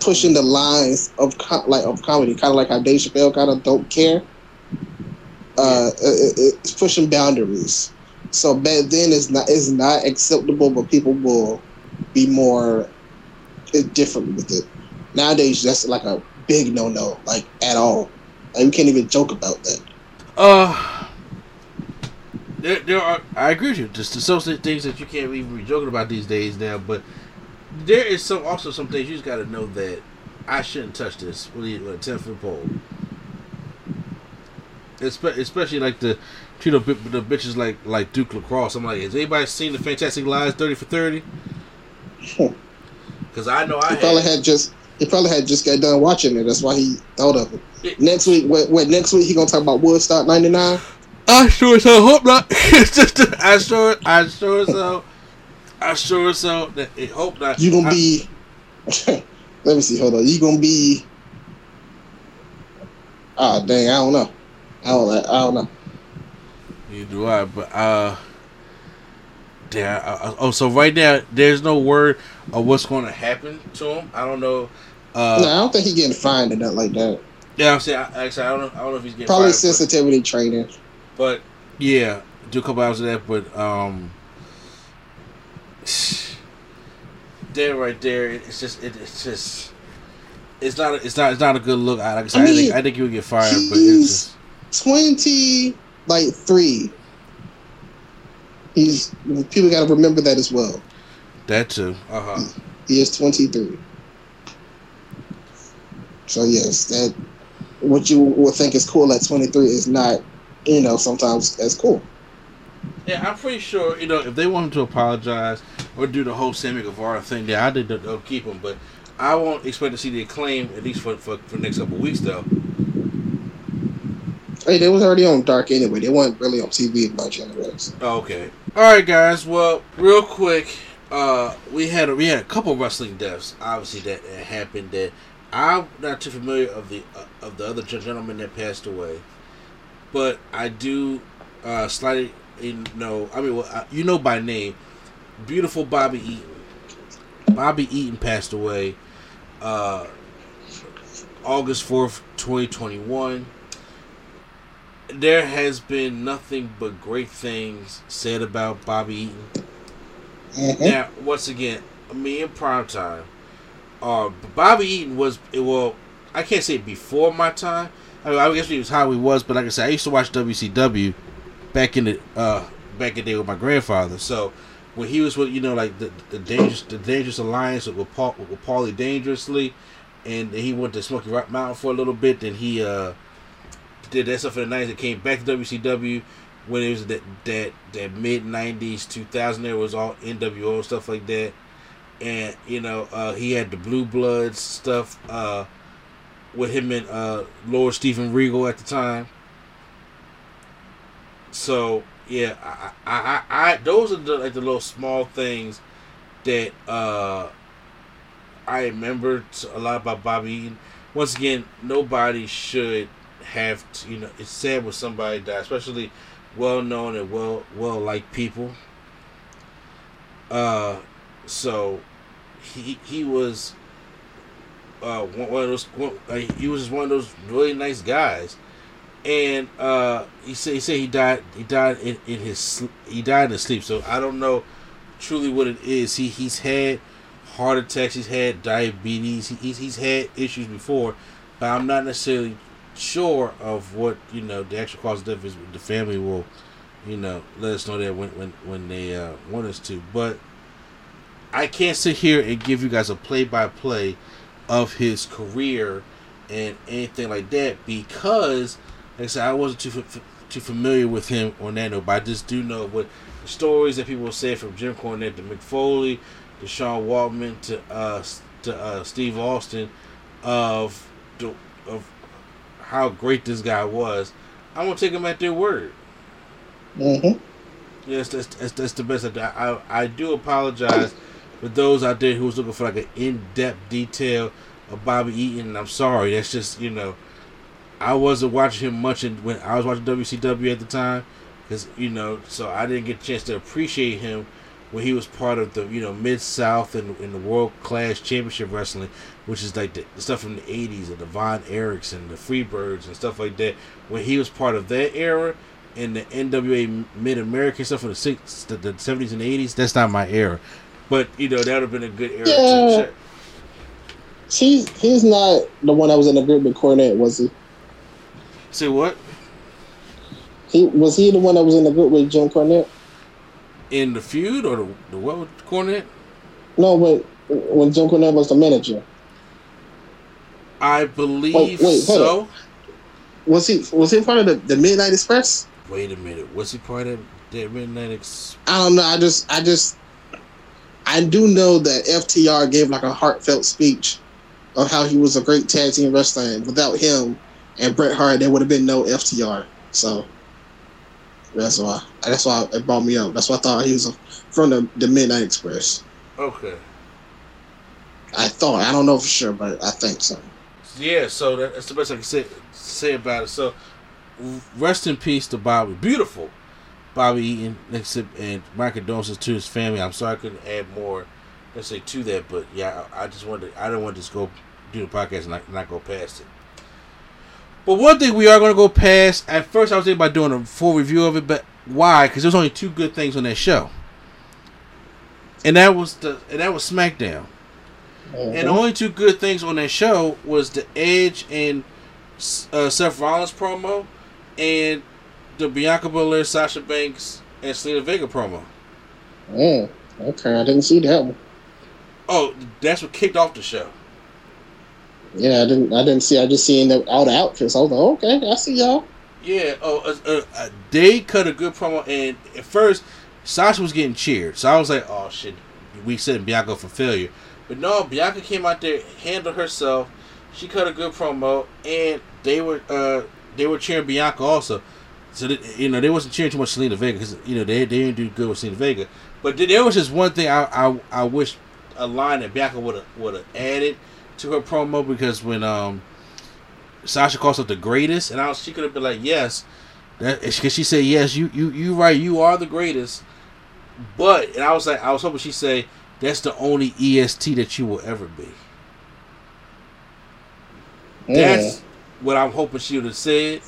pushing the lines of like of comedy, kind of like how Dave Chappelle kind of don't care. Uh, it, it- it's pushing boundaries. So back then it's not it's not acceptable, but people will be more different with it. Nowadays, that's like a big no no, like at all. Like we can't even joke about that. Uh, there, there are. I agree with you. Just some things that you can't even be joking about these days now. But there is some also some things you just got to know that I shouldn't touch this with a- ten foot pole. Espe- Especially like the treat the, bi- the bitches like like Duke Lacrosse. I'm like, has anybody seen the Fantastic Lies thirty for thirty? Because I know I He probably had. had just he probably had just got done watching it. That's why he thought of it. It- Next week, what, what next week he gonna talk about Woodstock '99? I sure so hope not. it's just I sure I sure so I sure so that it hope not. You gonna I- be? let me see. Hold on. You gonna be? Ah, dang. I don't know. I don't. I don't know. You do I, but uh. I, I- oh, so right now there's no word of what's going to happen to him. I don't know. Uh, no, I don't think he getting fined or nothing like that. yeah, I'm saying. I, actually, I don't know. I don't know if he's getting Probably fired, but- sensitivity training. But yeah, do a couple hours of that. But um, there, right there, it's just, it, it's just, it's not, a, it's not, it's not a good look. I- Like I said, I, I mean, think, I think he would get fired. But he's- it's just, Twenty, like three. He's people got to remember that as well. that too. Uh huh. He is 23. So yes, that what you would think is cool at 23 is not, you know, sometimes as cool. Yeah, I'm pretty sure. You know, if they want him to apologize or do the whole Sammy Guevara thing, yeah, I did. They'll keep him, but I won't expect to see the acclaim at least for for, for the next couple of weeks though. Hey, they was already on Dark anyway. They weren't really on TV much anyways. Okay. All right, guys. Well, real quick, uh, we had a, we had a couple wrestling deaths. Obviously, that that happened. That I'm not too familiar of the uh, of the other gen- gentleman that passed away, but I do uh, slightly, you know, I mean, well, uh, you know by name, beautiful Bobby Eaton. Bobby Eaton passed away uh, August fourth, twenty twenty one. There has been nothing but great things said about Bobby Eaton. Mm-hmm. Now, once again, me and prime time, uh, Bobby Eaton was well. I can't say before my time. I, mean, I guess he was how he was, but like I said, I used to watch WCW back in the uh, back in the day with my grandfather. So when he was with you know like the the dangerous the dangerous alliance with Paul with Paulie Dangerously, and he went to Smoky Rock Mountain for a little bit. Then he uh, did that stuff for the night. That came back to WCW when it was that that that mid '90s 2000 there was all NWO stuff like that, and you know uh, he had the Blue Bloods stuff uh, with him and uh, Lord Steven Regal at the time. So yeah, I, I, I, I those are the like the little small things that uh, I remember a lot about Bobby Eaton. Once again, nobody should have to, you know. It's sad when somebody dies, especially well known and well well liked people. Uh, so he he was uh one, of those one, he was just one of those really nice guys, and uh he said he said he died he died in, in his he died in his sleep. So I don't know truly what it is. He he's had heart attacks, he's had diabetes, he, he's he's had issues before, but I'm not necessarily sure of what you know the actual cause of death is. The family will, you know, let us know that when when when they uh, want us to. But I can't sit here and give you guys a play by play of his career and anything like that because, like I said, I wasn't too f- too familiar with him on that note. But I just do know what the stories that people say from Jim Cornette to Mick Foley to Sean Waltman to uh to uh, Steve Austin of the of how great this guy was, I'm gonna take him at their word. Mm-hmm. Yes, that's, that's that's the best. I, I I do apologize for those out there who was looking for like an in-depth detail of Bobby Eaton. I'm sorry. That's just you know, I wasn't watching him much in, when I was watching WCW at the time, because you know, so I didn't get a chance to appreciate him when he was part of the you know Mid South and in the World Class Championship Wrestling, which is like the, the stuff from the '80s, the Von Erickson, the Freebirds, and stuff like that. When he was part of that era and the NWA Mid American stuff from the six, the, the '70s and '80s, that's not my era. But you know that would have been a good era. Yeah. To check. He's he's not the one that was in the group with Cornette, was he? Say what? He was he the one that was in the group with Jim Cornette? In the feud or the, the what with Cornette? No, but when Jim Cornette was the manager, I believe Wait, wait, so. on. was he was he part of the, the Midnight Express? Wait a minute. Was he part of the Midnight Express? I don't know. I just I just I do know that FTR gave like a heartfelt speech of how he was a great tag team wrestler. And without him and Bret Hart, there would have been no FTR. So that's why that's why it brought me up. That's why I thought he was from the, the Midnight Express. Okay. I thought I don't know for sure, but I think so. Yeah, so that's the best I can say say about it. So, rest in peace to Bobby. Beautiful, Bobby Eaton. Next to, and my condolences to his family. I'm sorry I couldn't add more, let's say, to that. But yeah, I, I just wanted. I don't want to just go do the podcast and not, not go past it. But one thing we are going to go past. At first, I was thinking about doing a full review of it, but why? Because there's only two good things on that show, and that was the and that was SmackDown. And the only two good things on that show was the Edge and uh, Seth Rollins promo, and the Bianca Belair, Sasha Banks, and Zelina Vega promo. Mm, okay, I didn't see that one. Oh, that's what kicked off the show. Yeah, I didn't. I didn't see. I just seen the, all the outfits. I was like, okay, I see y'all. Yeah. Oh, uh, uh, uh, they cut a good promo, and at first Sasha was getting cheered, so I was like, oh shit, we setting Bianca for failure. But no, Bianca came out there, handled herself. She cut a good promo, and they were uh they were cheering Bianca also. So that, you know they wasn't cheering too much Zelina Vega because you know they they didn't do good with Zelina Vega. But there was just one thing I I, I wish a line that Bianca would have would have added to her promo because when um Sasha calls her the greatest, and I was she could have been like yes, because she said yes, you you you right, you are the greatest. But and I was like, I was hoping she say that's the only EST that you will ever be. That's what I'm hoping she would have said.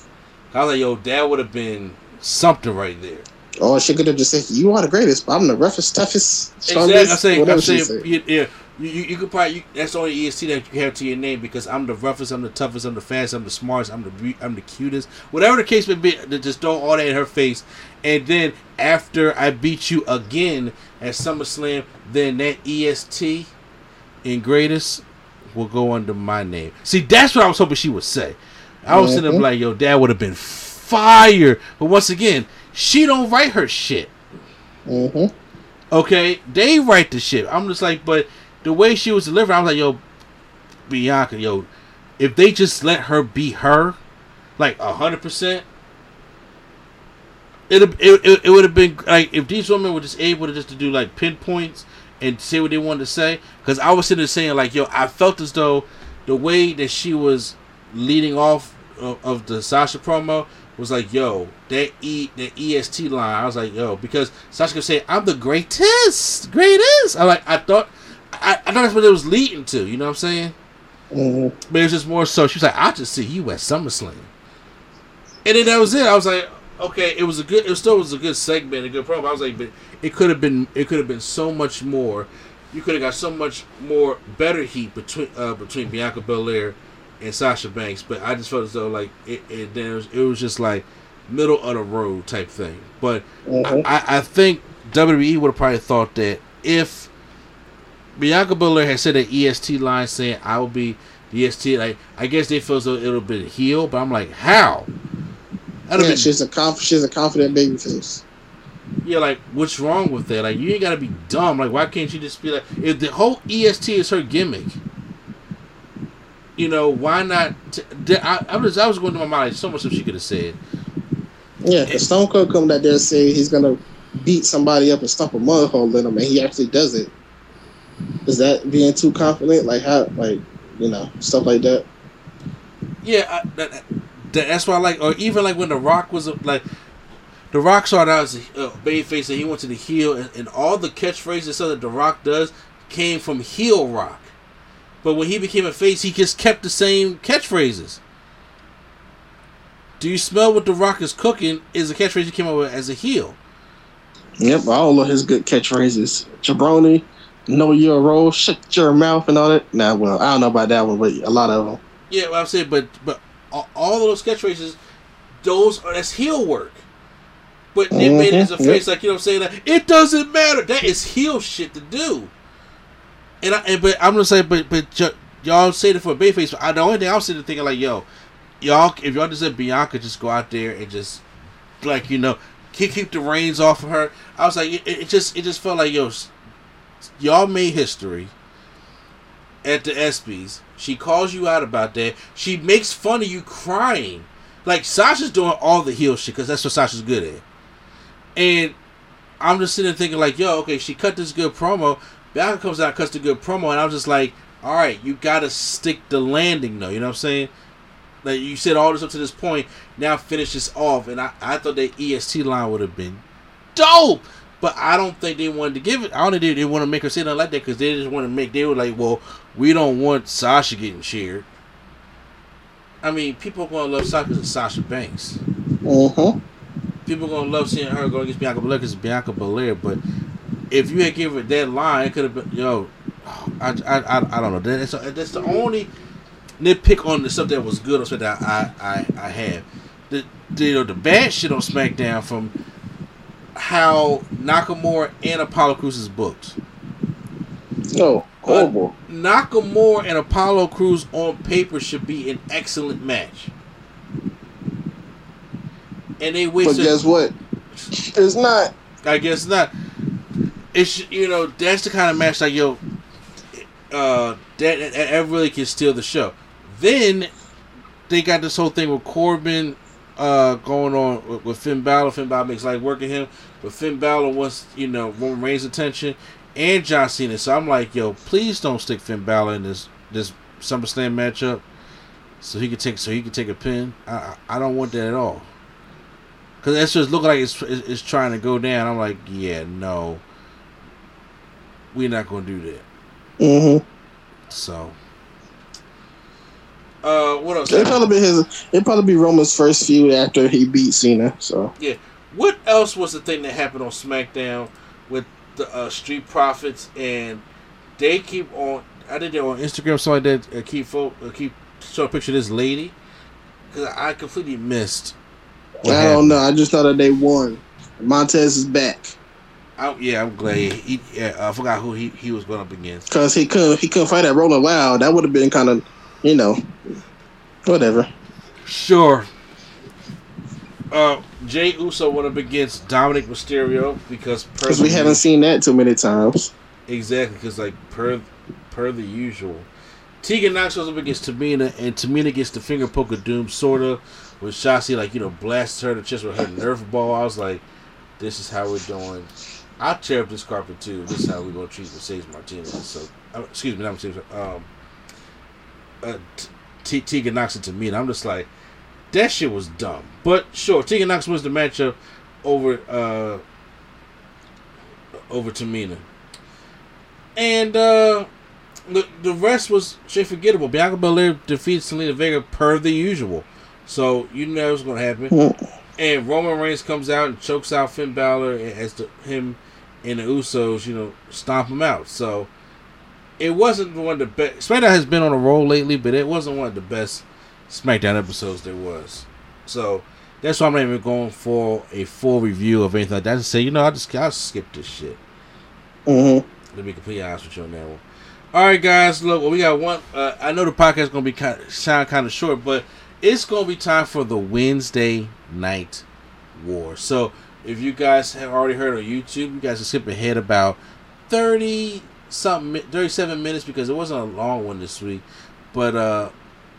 I was like, yo, that would have been something right there. Oh, she could have just said, "You are the greatest, but I'm the roughest, toughest, Exactly. strongest." I'm saying, I'm saying, yeah, yeah. You, you, you could probably you, that's the only EST that you have to your name because I'm the roughest, I'm the toughest, I'm the fastest, I'm the smartest, I'm the I'm the cutest, whatever the case may be. to Just throw all that in her face, and then after I beat you again at SummerSlam, then that EST in greatest will go under my name. See, that's what I was hoping she would say. I was sitting there Mhm. like, yo, dad would have been fire. But once again, she don't write her shit. Mm-hmm. Okay, they write the shit. I'm just like, but the way she was delivering, I was like, yo, Bianca, yo, if they just let her be her, like a hundred percent, it it it, it would have been like if these women were just able to just to do like pinpoints and say what they wanted to say. Because I was sitting there saying like, yo, I felt as though the way that she was leading off of, of the Sasha promo was like, yo, that E that EST line. I was like, yo, because Sasha could say, I'm the greatest, greatest. I like, I thought, I, I thought that's what it was leading to. You know what I'm saying? Mm-hmm. But it was just more so. She was like, I just see you at SummerSlam, and then that was it. I was like, okay, it was a good. It still was a good segment, a good promo. I was like, but it could have been. It could have been so much more. You could have got so much more better heat between uh, between Bianca Belair and Sasha Banks. But I just felt as though like it. It, it, was, it was just like middle of the road type thing. But Mhm. I, I think WWE would have probably thought that if Bianca Belair had said an EST line saying I will be the EST, like I guess they feel as though it'll be heel, but I'm like, how? That'd Yeah, been, she's a conf- she's a confident baby face. yeah, like what's wrong with that? Like you ain't gotta be dumb. Like why can't you just be like if the whole EST is her gimmick? You know why not? T- d- I, I was I was going to my mind like so much stuff she could have said. Yeah, because Stone Cold come out there and say he's gonna beat somebody up and stomp a mud hole in him, and he actually does it. Is that being too confident? Like how, like you know, stuff like that. Yeah, I, that, that, that's why I like, or even like when The Rock was like, The Rock started out as a uh, babyface and he went to the heel, and, and all the catchphrases that The Rock does came from heel Rock. But when he became a face, he just kept the same catchphrases. Do you smell what The Rock is cooking? Is a catchphrase he came up with as a heel. Yep, I all of his good catchphrases. Jabroni, know your role, shut your mouth, and all that. Nah, well, I don't know about that one, but a lot of them. Yeah, what I'm saying, but but all, of those catchphrases, those are that's heel work. But they made it as a mm-hmm, face, like you know, what I'm saying that it doesn't matter. That is heel shit to do. And I, and, but I'm gonna say, but but y'all say it for a big face. But I, the only thing I'm sitting thinking like, yo, y'all, if y'all just said Bianca just go out there and just like you know, keep keep the reins off of her. I was like, it, it just it just felt like yo, y'all made history at the ESPYS. She calls you out about that. She makes fun of you crying. Like Sasha's doing all the heel shit because that's what Sasha's good at. And I'm just sitting there thinking like, yo, okay, she cut this good promo. Bianca comes out and cuts the good promo, and I was just like, all right, you gotta stick the landing though. You know what I'm saying? Like you said all this up to this point. Now finish this off, and I, I thought that EST line would have been dope. But I don't think they wanted to give it. I don't think they, they want to make her say nothing like that because they just want to make. They were like, well, we don't want Sasha getting cheered. I mean, people are gonna love Sasha because Sasha Banks. Mm-hmm. People are gonna love seeing her go against Bianca Belair because Bianca Belair. But if you had given that line, it could have been yo. I, I, I, I don't know. That's, that's the only nitpick on the stuff that was good on that I I, I have. The, the you know the bad shit on SmackDown from how Nakamura and Apollo Crews is booked. Oh, no, horrible. Nakamura and Apollo Crews on paper should be an excellent match. And they wish But wasted. guess what? It's not. I guess not. It's you know that's the kind of match like yo, uh, that, that really can steal the show. Then they got this whole thing with Corbin uh, going on with, with Finn Balor. Finn Balor makes like working him, but Finn Balor wants you know Roman Reigns' attention and John Cena. So I'm like, yo, please don't stick Finn Balor in this this SummerSlam matchup, so he could take so he could take a pin. I I I don't want that at all. because that's just looking like it's, it's it's trying to go down. I'm like, yeah, no, we're not gonna do that. Mm-hmm. So, uh, what else? It probably be his. It probably be Roman's first feud after he beat Cena. So Yeah. What else was the thing that happened on SmackDown with the uh, Street Profits and they keep on? I did it on Instagram, so I did uh, keep fo- uh, keep show a picture of this lady because I completely missed. I happened. don't know. I just thought that they won. Montez is back I, yeah, I'm glad. He, yeah, I forgot who he, he was going up against. because he couldn't. He couldn't fight at Rolling Loud. That would have been kind of, you know, whatever. Sure. Uh, Jay Uso went up against Dominik Mysterio because Because we haven't seen that too many times. Exactly, because like per per the usual, Tegan Nox goes up against Tamina, and Tamina gets the finger poke of doom, sorta. With Shotzi, like you know, blasts her in the chest with her Nerf ball. I was like, "This is how we're doing." I'll tear up this carpet too. This is how we're gonna treat Mercedes Martinez. So, uh, excuse me, not Mercedes. Um, uh, T- Tegan Nox and Tamina. I'm just like, that shit was dumb. But sure, Tegan Nox wins the matchup over uh over Tamina. And uh the the rest was straight forgettable. Bianca Belair defeats Zelina Vega per the usual. So you know what's gonna happen. And Roman Reigns comes out and chokes out Finn Balor as the, him and the Usos, you know, stomp him out. So it wasn't one of the best. SmackDown has been on a roll lately, but it wasn't one of the best SmackDown episodes there was. So that's why I'm not even going for a full review of anything like that. I just say, you know, I just I'll skip this shit. Mm-hmm. Let me be completely honest with you on that one. All right, guys. Look, well, we got one. Uh, I know the podcast is gonna be kind of, sound kind of short, but it's gonna be time for the Wednesday night war. So if you guys have already heard on YouTube, you guys can skip ahead about thirty something, thirty-seven minutes because it wasn't a long one this week. But uh,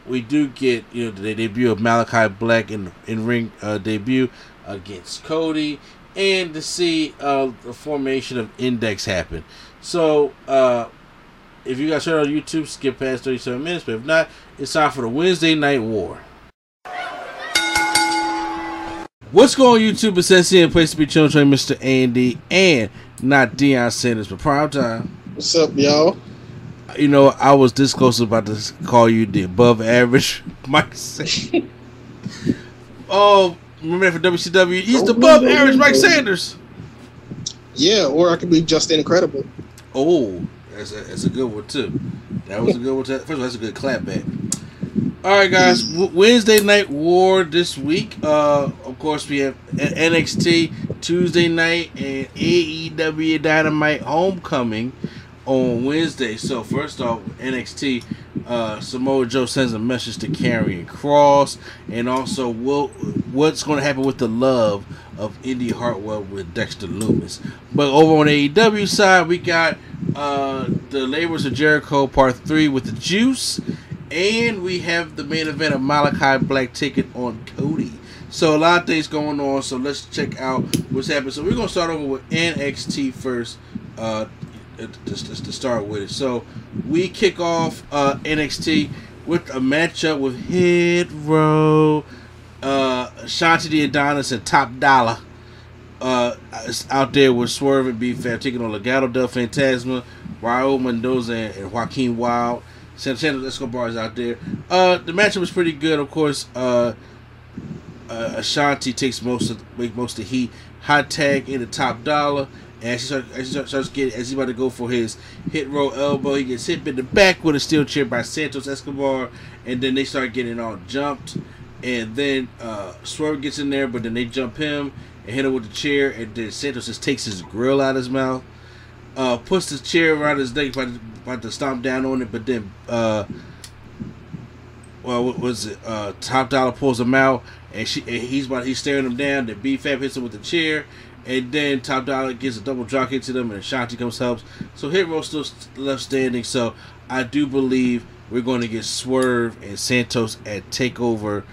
we do get you know the debut of Malakai Black in in ring uh, debut against Cody, and to see uh, the formation of Index happen. So uh, if you guys heard on YouTube, skip past thirty-seven minutes. But if not, it's time for the Wednesday Night War. What's going on YouTube? It's SC and place to be children, Mr. Andy, and not Deion Sanders, but prime time. What's up, y'all? You know, I was this close about to call you the above average Mike Sanders. oh, remember for WCW, he's the oh, above oh, oh, average Mike Sanders. Yeah, or I could be just incredible. Oh, that's a, that's a good one too. That was a good one. Too. First of all, that's a good clap clapback. All right, guys. Wednesday night war this week. Uh, of course, we have NXT Tuesday night and AEW Dynamite Homecoming on Wednesday. So first off, NXT uh, Samoa Joe sends a message to Karrion Kross, and also what what's going to happen with the love of Indi Hartwell with Dexter Lumis. But over on AEW side, we got uh, the Labors of Jericho Part Three with the Juice. And we have the main event of Malakai Black taking on Cody. So a lot of things going on. So let's check out what's happening. So we're gonna start over with NXT first. Uh, just, to start with it. So we kick off uh, NXT with a matchup with Hit Row, uh, Shanti the Adonis, and Top Dollar. Uh, out there with Swerve and B Fab taking on Legado del Fantasma, Raul Mendoza, and Joaquin Wilde. Santos Escobar is out there. Uh, the matchup was pretty good, of course. Uh, uh, Ashante takes most of make most of the heat. Hot tag in the top dollar, and as he starts, as he starts, starts getting as he's about to go for his hit roll elbow, he gets hit in the back with a steel chair by Santos Escobar, and then they start getting all jumped, and then uh, Swerve gets in there, but then they jump him and hit him with the chair, and then Santos just takes his grill out of his mouth, uh, puts the chair around his neck, about to, about to stomp down on it, but then uh, well, what was it? Uh, Top Dollar pulls him out, and she and he's about he's staring him down. Then B Fab hits him with the chair, and then Top Dollar gets a double drop into them, and Ashante comes helps. So Hit Row still left standing. So I do believe we're going to get Swerve and Santos at Takeover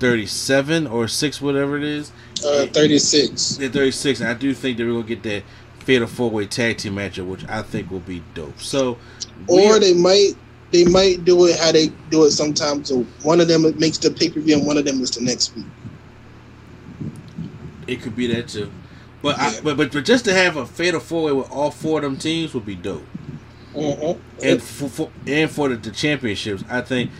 37 or six, whatever it is. Uh, 36. At 36, and I do think that we're going to get that fatal four way tag team matchup, which I think will be dope. So, Or they might they might do it how they do it sometimes. So one of them makes the pay per view, and one of them is the next week. it could be that too. But I, but, but but just to have a fatal four way with all four of them teams would be dope. Mhm. And for, for and for the, the championships, I think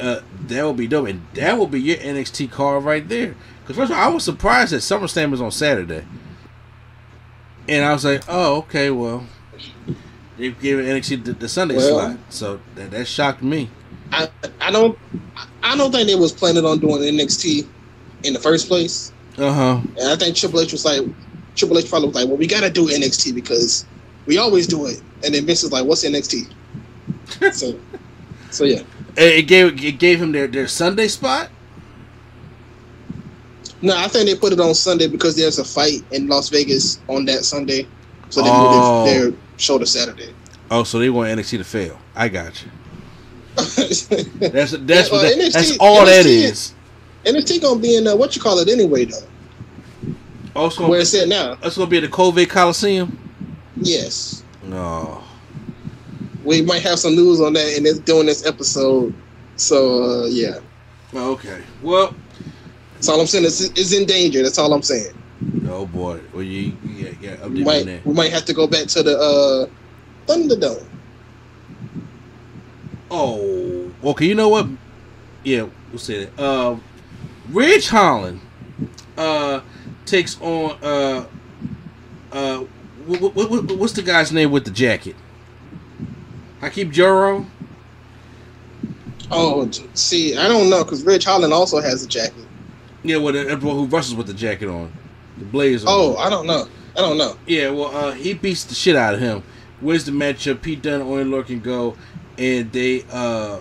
uh, that would be dope, and that will be your NXT card right there. Because first of all, I was surprised that SummerSlam was on Saturday, and I was like, oh okay, well they gave NXT the, the Sunday Well- slot, so that, that shocked me. I I don't I don't think they was planning on doing NXT in the first place. Uh huh. And I think Triple H was like, Triple H probably was like, well, we got to do NXT because we always do it. And then Vince is like, what's NXT? so, so yeah. It, it gave it gave him their, their Sunday spot. No, I think they put it on Sunday because there's a fight in Las Vegas on that Sunday. So they Oh. moved their show to Saturday. Oh, so they want NXT to fail. I got you. That's that's Yeah, that, NXT that's all that NXT is. NXT gonna be in uh, what you call it anyway though. Oh, it's gonna, Where it's at now. That's gonna be at the COVID Coliseum. Yes. No. We might have some news on that in this during this episode. So uh, yeah. Okay. Well. That's all I'm saying. It's, it's in danger. That's all I'm saying. Oh boy. Well, you yeah yeah. We might we might have to go back to the uh, Thunderdome. Oh. Okay. You know what? Yeah, we'll say that. Uh, Ridge Holland uh takes on uh uh what, what, what, what's the guy's name with the jacket? Hakeem Juro. Oh, see, I don't know because Ridge Holland also has a jacket. Yeah, well, everyone who wrestles with the jacket on, the blazer. Oh, I don't know. I don't know. Yeah, well, uh, he beats the shit out of him. Where's the matchup. Pete Dunne, Oney Lorcan go, and they uh,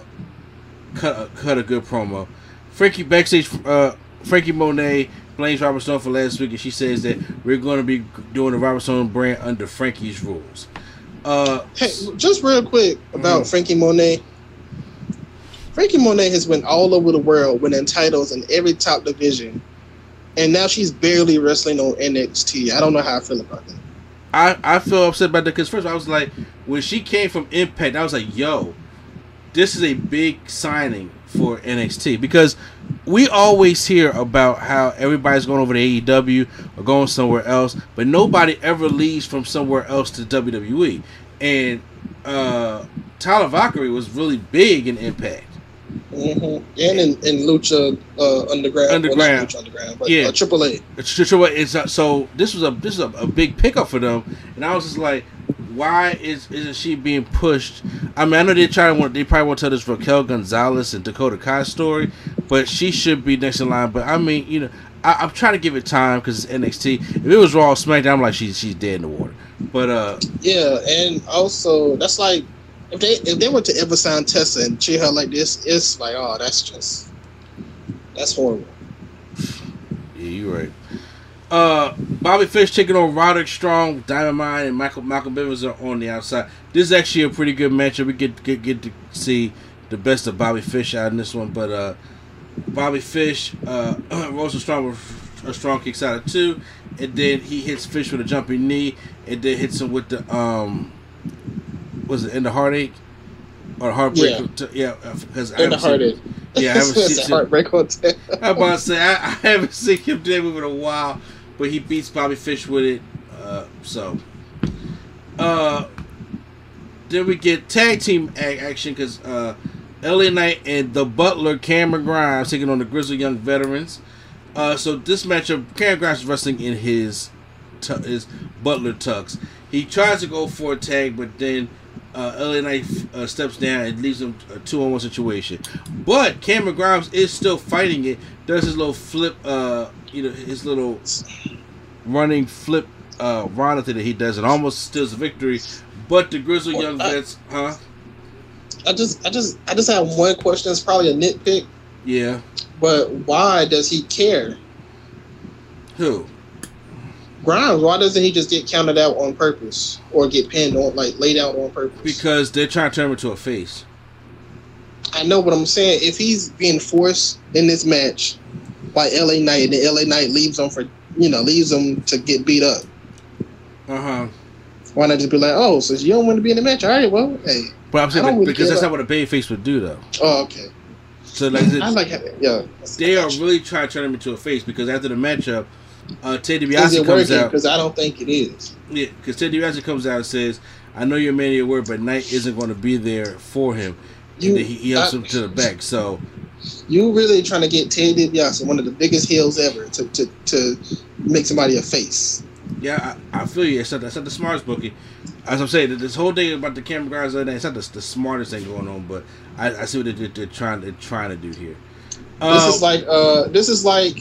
cut a, cut a good promo. Franky backstage, uh, Franky Monet blames Robert Stone for last week, and she says that we're going to be doing the Robert Stone brand under Franky's rules. Uh, Hey, just real quick about Franky Monet. Franky Monet has been all over the world, winning titles in every top division, and now she's barely wrestling on NXT. I don't know how I feel about that. I, I feel upset about that because first I was like, when she came from Impact, I was like, yo, this is a big signing for NXT because we always hear about how everybody's going over to AEW or going somewhere else, but nobody ever leaves from somewhere else to WWE. And uh, Taya Valkyrie was really big in Impact. Hmm And in, in Lucha uh, Underground, Underground. well, Underground, but Yeah. uh, Triple A. It's uh, so this was a this is a, a big pickup for them, and I was just like, why is isn't she being pushed? I mean, I know they're trying to want they probably want to tell this Raquel Gonzalez and Dakota Kai story, but she should be next in line. But I mean, you know, I, I'm trying to give it time because it's NXT. If it was Raw SmackDown, I'm like she's she's dead in the water. But uh, Yeah, and also that's like if they if they were to ever sign Tessa and treat her like this, it's like oh that's just that's horrible. Yeah, you're right. Uh, Bobby Fish taking on Roderick Strong, Mine, and Michael Malcolm Bivens are on the outside. This is actually a pretty good matchup. We get get get to see the best of Bobby Fish out in this one. But uh, Bobby Fish, uh, Rosa Strong with a strong kicks out of two, and then he hits Fish with a jumping knee, and then hits him with the um, was it in the heartache or heartbreak? Yeah, because In the heartache. Yeah, I haven't seen. a heartbreak hotel. I'm about to say I, I haven't seen him do that in a while, but he beats Bobby Fish with it. Uh, so, uh, then we get tag team action because uh, LA Knight and the Butler Cameron Grimes taking on the Grizzly Young Veterans. Uh, so this matchup, Cameron Grimes is wrestling in his tu- his Butler tux. He tries to go for a tag, but then uh, LA Knight uh, steps down and leaves him a two on one situation. But Cameron Grimes is still fighting it. Does his little flip, uh, you know, his little running flip uh, Ronda thing that he does, It almost steals the victory. But the Grizzly Well, Young I- Vets, huh? I just I just I just have one question. It's probably a nitpick, Yeah. but why does he care? Who? Grimes, why doesn't he just get counted out on purpose or get pinned on like laid out on purpose? Because they're trying to turn him into a face. I know what I'm saying. If he's being forced in this match by LA Knight, and then LA Knight leaves him for you know leaves him to get beat up, Uh huh. why not just be like, oh, since you don't want to be in the match, all right, well, hey, But I'm saying I really because that's about- not what a baby face would do, though. oh, okay. So like, I like yeah. they are really trying to turn him into a face because after the matchup, uh, Ted DiBiase comes out. Because I don't think it is. Yeah, because Ted DiBiase comes out and says, "I know you're a man of your word, but Knight isn't going to be there for him." You- and then he, he helps I- him to the back. So You really trying to get Ted DiBiase, one of the biggest heels ever, to, to, to make somebody a face. yeah, I, I feel you. It's not, it's not the smartest bookie. As I'm saying, this whole thing about the camera guys, it's not the, the smartest thing going on, but I, I see what they're, they're trying they're trying to do here. This Um, is like uh this is like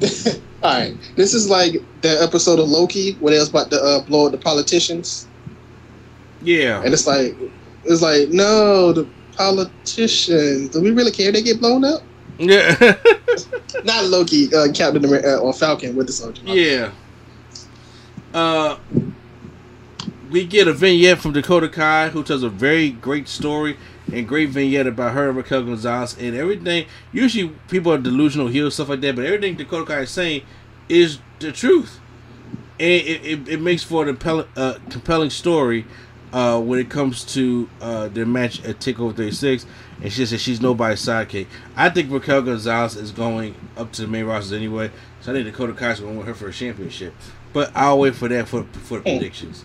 all right. This is like the episode of Loki where they was about to uh, blow up the politicians. yeah, And it's like it's like, no, the politicians. Do we really care they get blown up? yeah, Not Loki, uh, Captain America or Falcon with the soldier. yeah. Uh, we get a vignette from Dakota Kai, who tells a very great story and great vignette about her and Raquel Gonzalez and everything. Usually, people are delusional, heels, stuff like that, but everything Dakota Kai is saying is the truth, and it, it, it makes for a compelling, uh, compelling story uh, when it comes to uh, their match at Takeover 36. And she says she's nobody's sidekick. I think Raquel Gonzalez is going up to the main roster anyway, so I think Dakota Kai's going to win her for a championship. But I'll wait for that for for the predictions.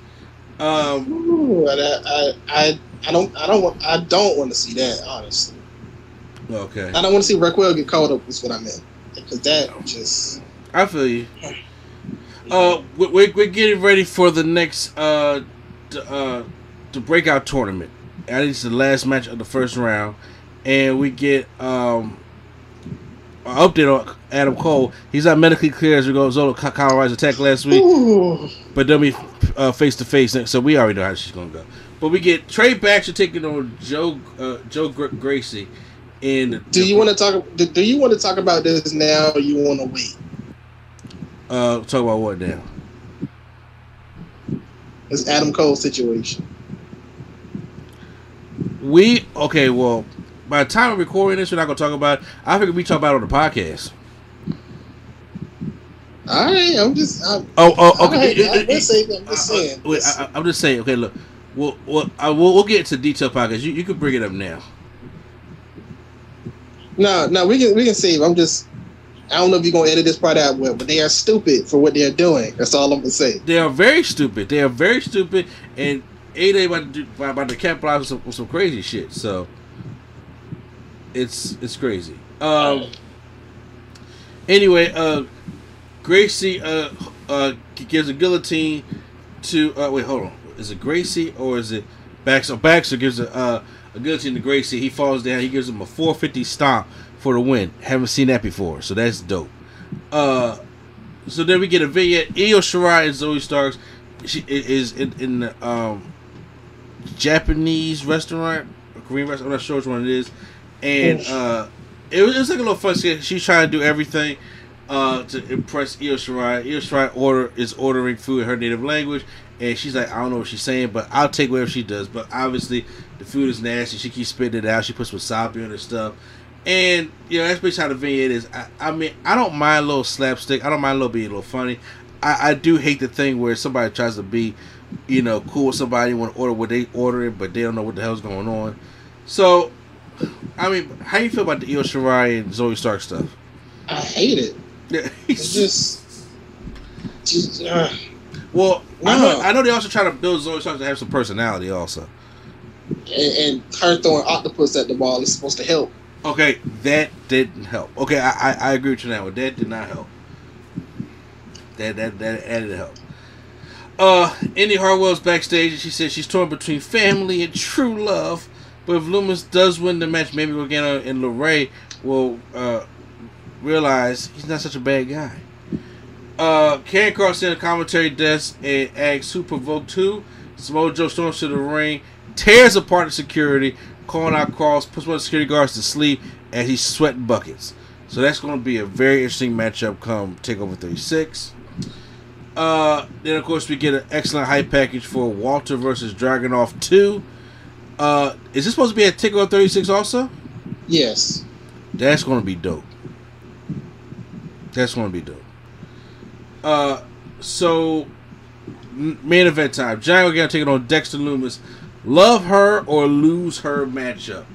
Um, Ooh, I, I, I, I don't, I don't want, I don't want to see that. Honestly, okay, I don't want to see Raquel get caught up. Is what I meant. Because that just I feel you. Uh, we- we're, we're getting ready for the next uh, the, uh, the breakout tournament. At least the last match of the first round, and we get um update on Adam Cole. He's not medically clear as we go solo Colorado's attack last week, Ooh. but they'll be uh, face to face, next. so we already know how she's gonna go. But we get Trey Baxter taking on Joe uh, Joe Gra- Gracie. In Do you want to talk? Do, do you want to talk about this now, or you want to wait? uh talk about what now? It's Adam Cole situation. We okay. Well, by the time we're recording this, we're not gonna talk about. It. I figure we talk about it on the podcast. All right, I'm just. I'm, Oh, oh, okay. right, I'm just saying. I'm just Uh, uh, saying. wait, I, am just saying. Okay, look. Well, well, I, we'll, we'll get into detail podcast. You, you can bring it up now. No, no, we can we can save. I'm just. I don't know if you're gonna edit this part out but they are stupid for what they're doing. That's all I'm gonna say. They are very stupid. They are very stupid, and A they about to do, about to capitalize with some, with some crazy shit. So it's it's crazy. Um. Anyway, uh, Gracie uh uh gives a guillotine to uh wait hold on is it Gracie or is it Baxter? Baxter gives a uh, a guillotine to Gracie. He falls down. He gives him a 450 stomp for the win. Haven't seen that before, so that's dope. Uh, so then we get a vignette. Io Shirai and Zoey Starks. She is in, in the um, Japanese restaurant, or Korean restaurant. I'm not sure which one it is. And uh, it, was, it was like a little fun. skit. She's trying to do everything uh, to impress Io Shirai. Io Shirai order is ordering food in her native language, and she's like, I don't know what she's saying, but I'll take whatever she does. But obviously, the food is nasty. She keeps spitting it out. She puts wasabi on her stuff. And you know that's basically how the vignette is. I, I mean, I don't mind a little slapstick. I don't mind a little being a little funny. I, I do hate the thing where somebody tries to be, you know, cool with somebody, want to order what they ordering, but they don't know what the hell's going on. So, I mean, how you feel about the Io Shirai and Zoey Stark stuff? I hate it. Yeah, It's just, just uh, well, I know, I know they also try to build Zoey Stark to have some personality, also. and, and her throwing octopus at the ball is supposed to help. Okay, that didn't help. Okay, I, I, I agree with you now. That did not help. That that that added help. Uh, Indi Hartwell's backstage and she says she's torn between family and true love. But if Lumis does win the match, maybe Gargano and LeRae will uh, realize he's not such a bad guy. Uh, Karrion Kross in the commentary desk and asks who provoked who. Samoa Joe storms to the ring, tears apart the security, calling out Kross, puts one of the security guards to sleep as he's sweating buckets. So that's going to be a very interesting matchup come Takeover 36. Uh, then of course we get an excellent hype package for Walter versus Dragunov 2. Uh, is this supposed to be at Takeover 36 also? Yes. That's going to be dope. That's going to be dope. Uh, so main event time. Johnny Gargano taking on Dexter Lumis. Love her or lose her matchup.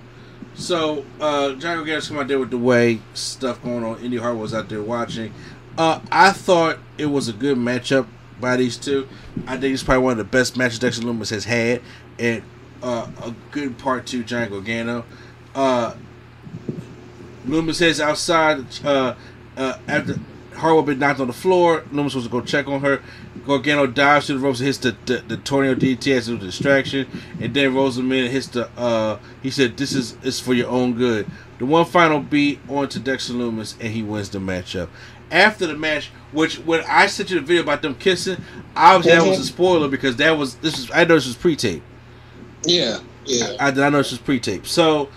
So uh Johnny Gargano's come out there with the way stuff going on. Indy Hart was out there watching. Uh I thought it was a good matchup by these two. I think it's probably one of the best matches Dexter Lumis has had, and uh, a good part two Johnny Gargano. Uh, Lumis heads outside uh, uh, after Hartwell been knocked on the floor. Lumis was to go check on her. Gargano dives to the ropes and hits the, the, the tornado DT as a distraction, and then in hits the. Uh, he said, "This is is for your own good." The one final beat onto Dexter Lumis, and he wins the matchup. After the match, which when I sent you the video about them kissing, obviously that was a spoiler because that was this is I know this was pre-tape. Yeah, yeah. I, I know this was pre-tape. So,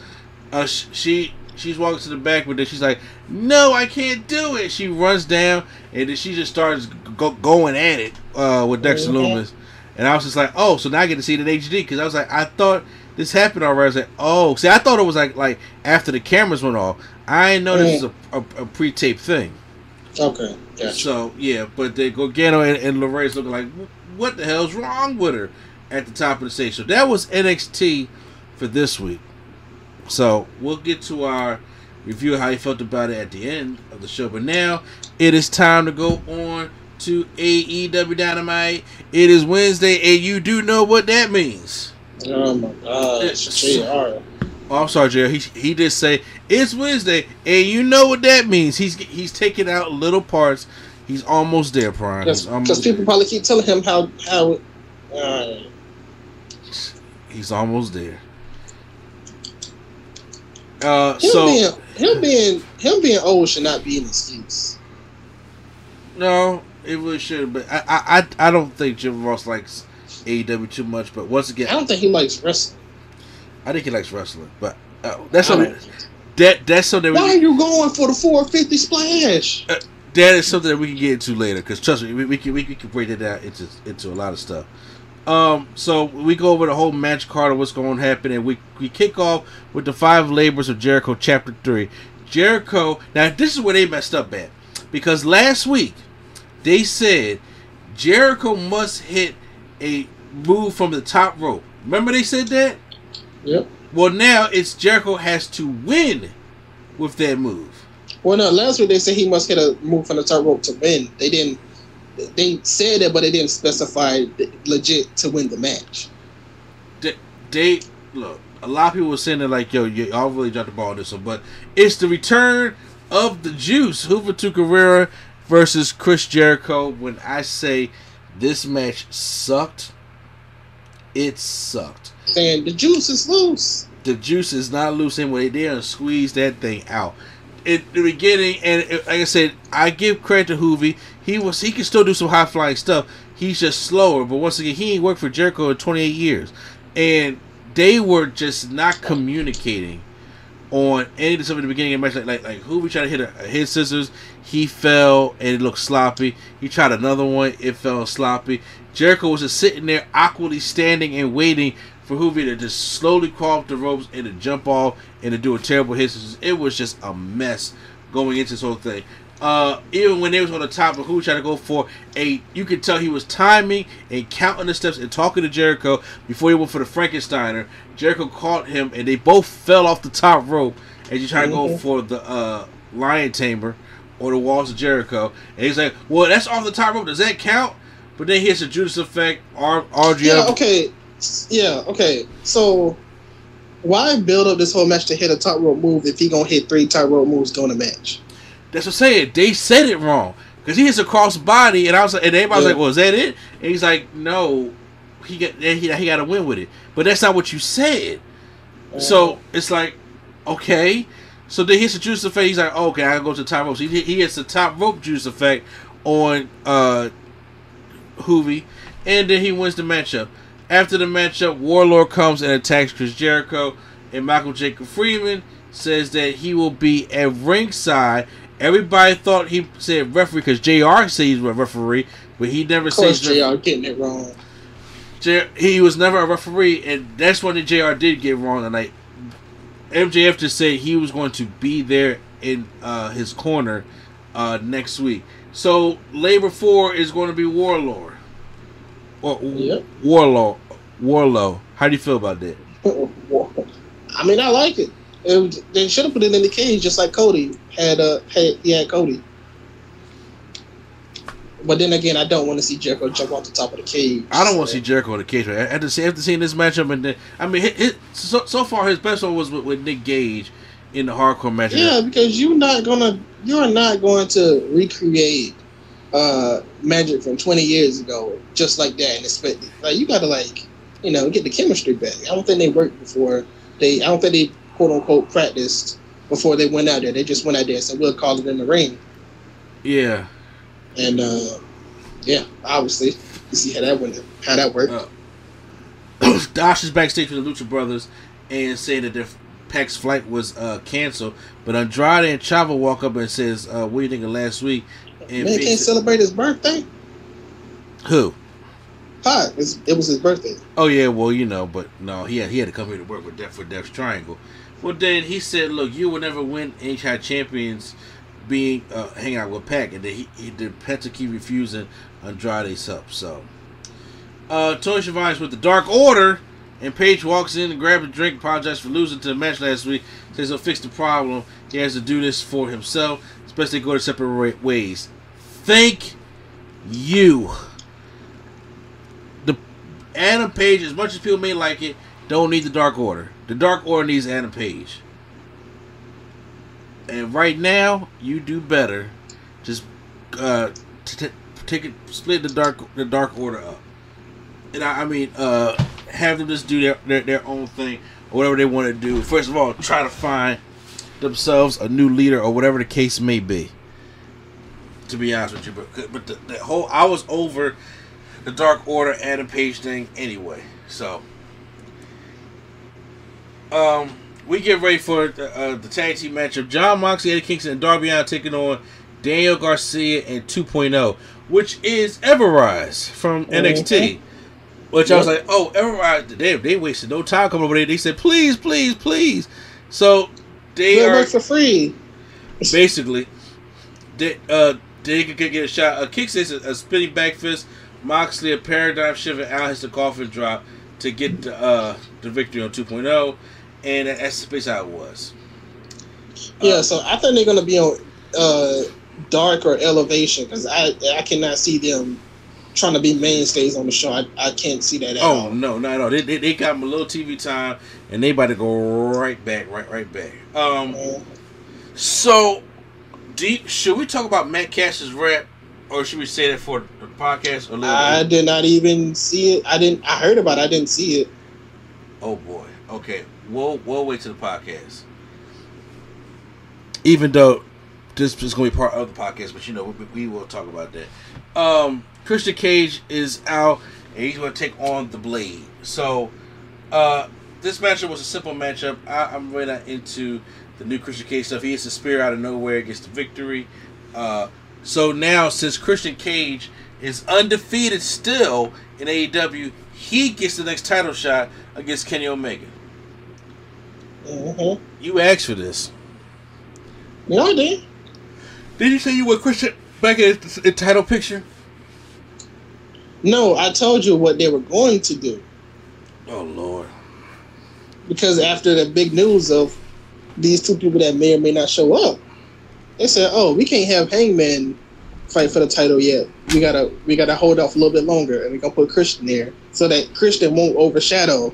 uh, sh- she she's walking to the back, but then she's like, "No, I can't do it." She runs down, and then she just starts go- going at it uh, with Dexter Mhm. Lumis. And I was just like, "Oh, so now I get to see it in HD?" Because I was like, I thought this happened already. I was like, "Oh, see, I thought it was like like after the cameras went off. I didn't know this was a, a, a pre-tape thing." Okay, gotcha. So yeah, but then Gargano and, and Lorraine's looking like, what the hell's wrong with her at the top of the stage? So that was NXT for this week. So we'll get to our review of how you felt about it at the end of the show. But now it is time to go on to AEW Dynamite. It is Wednesday, and you do know what that means. Oh my gosh, JR. Oh, I'm sorry, Jerry. He he did say it's Wednesday, and you know what that means. He's he's taking out little parts. He's almost there, Prime. Because people probably keep telling him how how. Uh, he's almost there. Uh, him so being him being him being old should not be an excuse. no, it really should. But I I I don't think Jim Ross likes AEW too much. But once again, I don't think he likes wrestling. I think he likes wrestling. But uh, that's something that that's something Why are you going for the 450 splash? that is something that we can get into later. Because trust me, we, we can we, we can break it down into into a lot of stuff. Um, so we go over the whole match card of what's going to happen, and we we kick off with the five labors of Jericho, chapter three. Jericho. Now this is where they messed up at, because last week they said Jericho must hit a move from the top rope. Remember they said that. Yep. Well, now it's Jericho has to win with that move. Well, no. Last week they said he must hit a move from the top rope to win. They didn't. They said it, but they didn't specify legit to win the match. they, they look. A lot of people were saying that like, "Yo, you all really dropped the ball on this one," but it's the return of the Juice, Juventud Guerrera versus Chris Jericho. When I say this match sucked, it sucked. And the juice is loose. The Juice is not loose anyway. They didn't squeeze that thing out. In the beginning, and like I said, I give credit to Juvi. He was he can still do some high flying stuff. He's just slower. But once again, he ain't worked for Jericho in 28 years, and they were just not communicating on any of the stuff in the beginning of the match. Like like, like Juvi tried to hit a, a head scissors, he fell and it looked sloppy. He tried another one, it fell sloppy. Jericho was just sitting there awkwardly standing and waiting for Juvi to just slowly crawl up the ropes and to jump off and to do a terrible hit. scissors. It was just a mess going into this whole thing. Uh, even when they was on the top of who trying to go for a, you could tell he was timing and counting the steps and talking to Jericho before he went for the Frankensteiner. Jericho caught him and they both fell off the top rope as you try to go Mhm. for the uh, lion tamer or the walls of Jericho. And he's like, "Well, that's off the top rope. Does that count?" But then here's the Judas effect. R-. Yeah. Okay. Yeah. Okay. So why build up this whole match to hit a top rope move if he gonna hit three top rope moves during the match? That's what I'm saying. They said it wrong because he hits a cross body, and I was like, and everybody was Yeah. like, "Well, is that it?" And he's like, "No, he got he, he got to win with it." But that's not what you said. So it's like, okay. So then he hits the juice effect. He's like, okay, I gotta go to the top rope. So he, he hits the top rope juice effect on uh Juvi, and then he wins the matchup. After the matchup, Warlord comes and attacks Chris Jericho, and Michael Jacob Friedman says that he will be at ringside. Everybody thought he said referee because JR said he's a referee, but he never says JR getting it wrong. J- he was never a referee, and that's when the JR did get wrong And tonight. MJF just said he was going to be there in uh, his corner uh, next week. So Labor Four is going to be Warlord. Or Yep. Warlord. Wardlow. How do you feel about that? I mean, I like it. It they should have put it in the cage just like Cody had. Uh, had he had Cody. But then again, I don't want to see Jericho jump off the top of the cage. I don't want to see Jericho in the cage. Right? After, see, after seeing this matchup, and then I mean, hit, hit, so, so far his best one was with, with Nick Gage in the hardcore match. Yeah, because you're not gonna, you're not going to recreate uh magic from 20 years ago just like that and expect like you gotta like you know get the chemistry back. I don't think they worked before they. I don't think they quote unquote practiced before they went out there. They just went out there and said we'll call it in the ring. Yeah. And uh, yeah, obviously, you see how that went, how that worked. Uh, Dash is backstage with the Lucha Brothers and saying that their Pac's flight was uh, canceled. But Andrade and Chavo walk up and says, uh, "What do you think of last week?" And Man can't celebrate his birthday. Who? Pac. It was his birthday. Oh yeah, well you know, but no, he had he had to come here to work with Death for Death's Triangle. Well then he said, "Look, you will never win HI champions." being uh, hanging out with Pac, and then he, he did Penta keep refusing Andrade's help. So, uh, Tony Schiavone's with the Dark Order, and Page walks in and grabs a drink, apologizes for losing to the match last week, says he'll fix the problem. He has to do this for himself, especially go to separate ways. Thank you. The Adam Page, as much as people may like it, don't need the Dark Order. The Dark Order needs Adam Page. And right now, you do better. Just uh, t- t- take it, split the dark the dark order up, and I, I mean, uh, have them just do their, their their own thing or whatever they want to do. First of all, try to find themselves a new leader or whatever the case may be. To be honest with you, but but the, the whole I was over the Dark Order Adam Page thing anyway. So, um, we get ready for the, uh, the tag team matchup. John Moxley, Eddie Kingston, and Darby Allin taking on Daniel Garcia and 2.0, which is Ever-Rise from NXT. Which I was like, oh, Ever-Rise, they, they wasted no time coming over there. They said, please, please, please. So they are for free. basically they uh they could get a shot. Uh, Kick says a, a spinning back fist. Moxley a paradigm shift and Al hits the coffin drop to get the uh the victory on 2.0 and that's basically how it was. Yeah, uh, so I think they're gonna be on uh, dark or elevation because I I cannot see them trying to be mainstays on the show. I, I can't see that at all. oh, all. no, no, no. They, they, they got them a little TV time and they about to go right back, right, right back. Um, so, deep. Should we talk about Max Caster's rap, or should we say that for the podcast? Or I did not even see it. I didn't. I heard about. it. I didn't see it. Oh boy. Okay we'll we'll wait to the podcast. Even though this is going to be part of the podcast, but you know we, we will talk about that. Um, Christian Cage is out, and he's going to take on the Blade. So, uh, this matchup was a simple matchup. I, am really not into the new Christian Cage stuff. He hits the spear out of nowhere, gets the victory. Uh, so now, since Christian Cage is undefeated still in AEW, he gets the next title shot against Kenny Omega. Mm-hmm. You asked for this. No, I did. Did you say you were Christian back in the title picture? No, I told you what they were going to do. Oh Lord! Because after the big news of these two people that may or may not show up, they said, "Oh, we can't have Hangman fight for the title yet. We gotta we gotta hold off a little bit longer, and we're gonna put Christian there so that Christian won't overshadow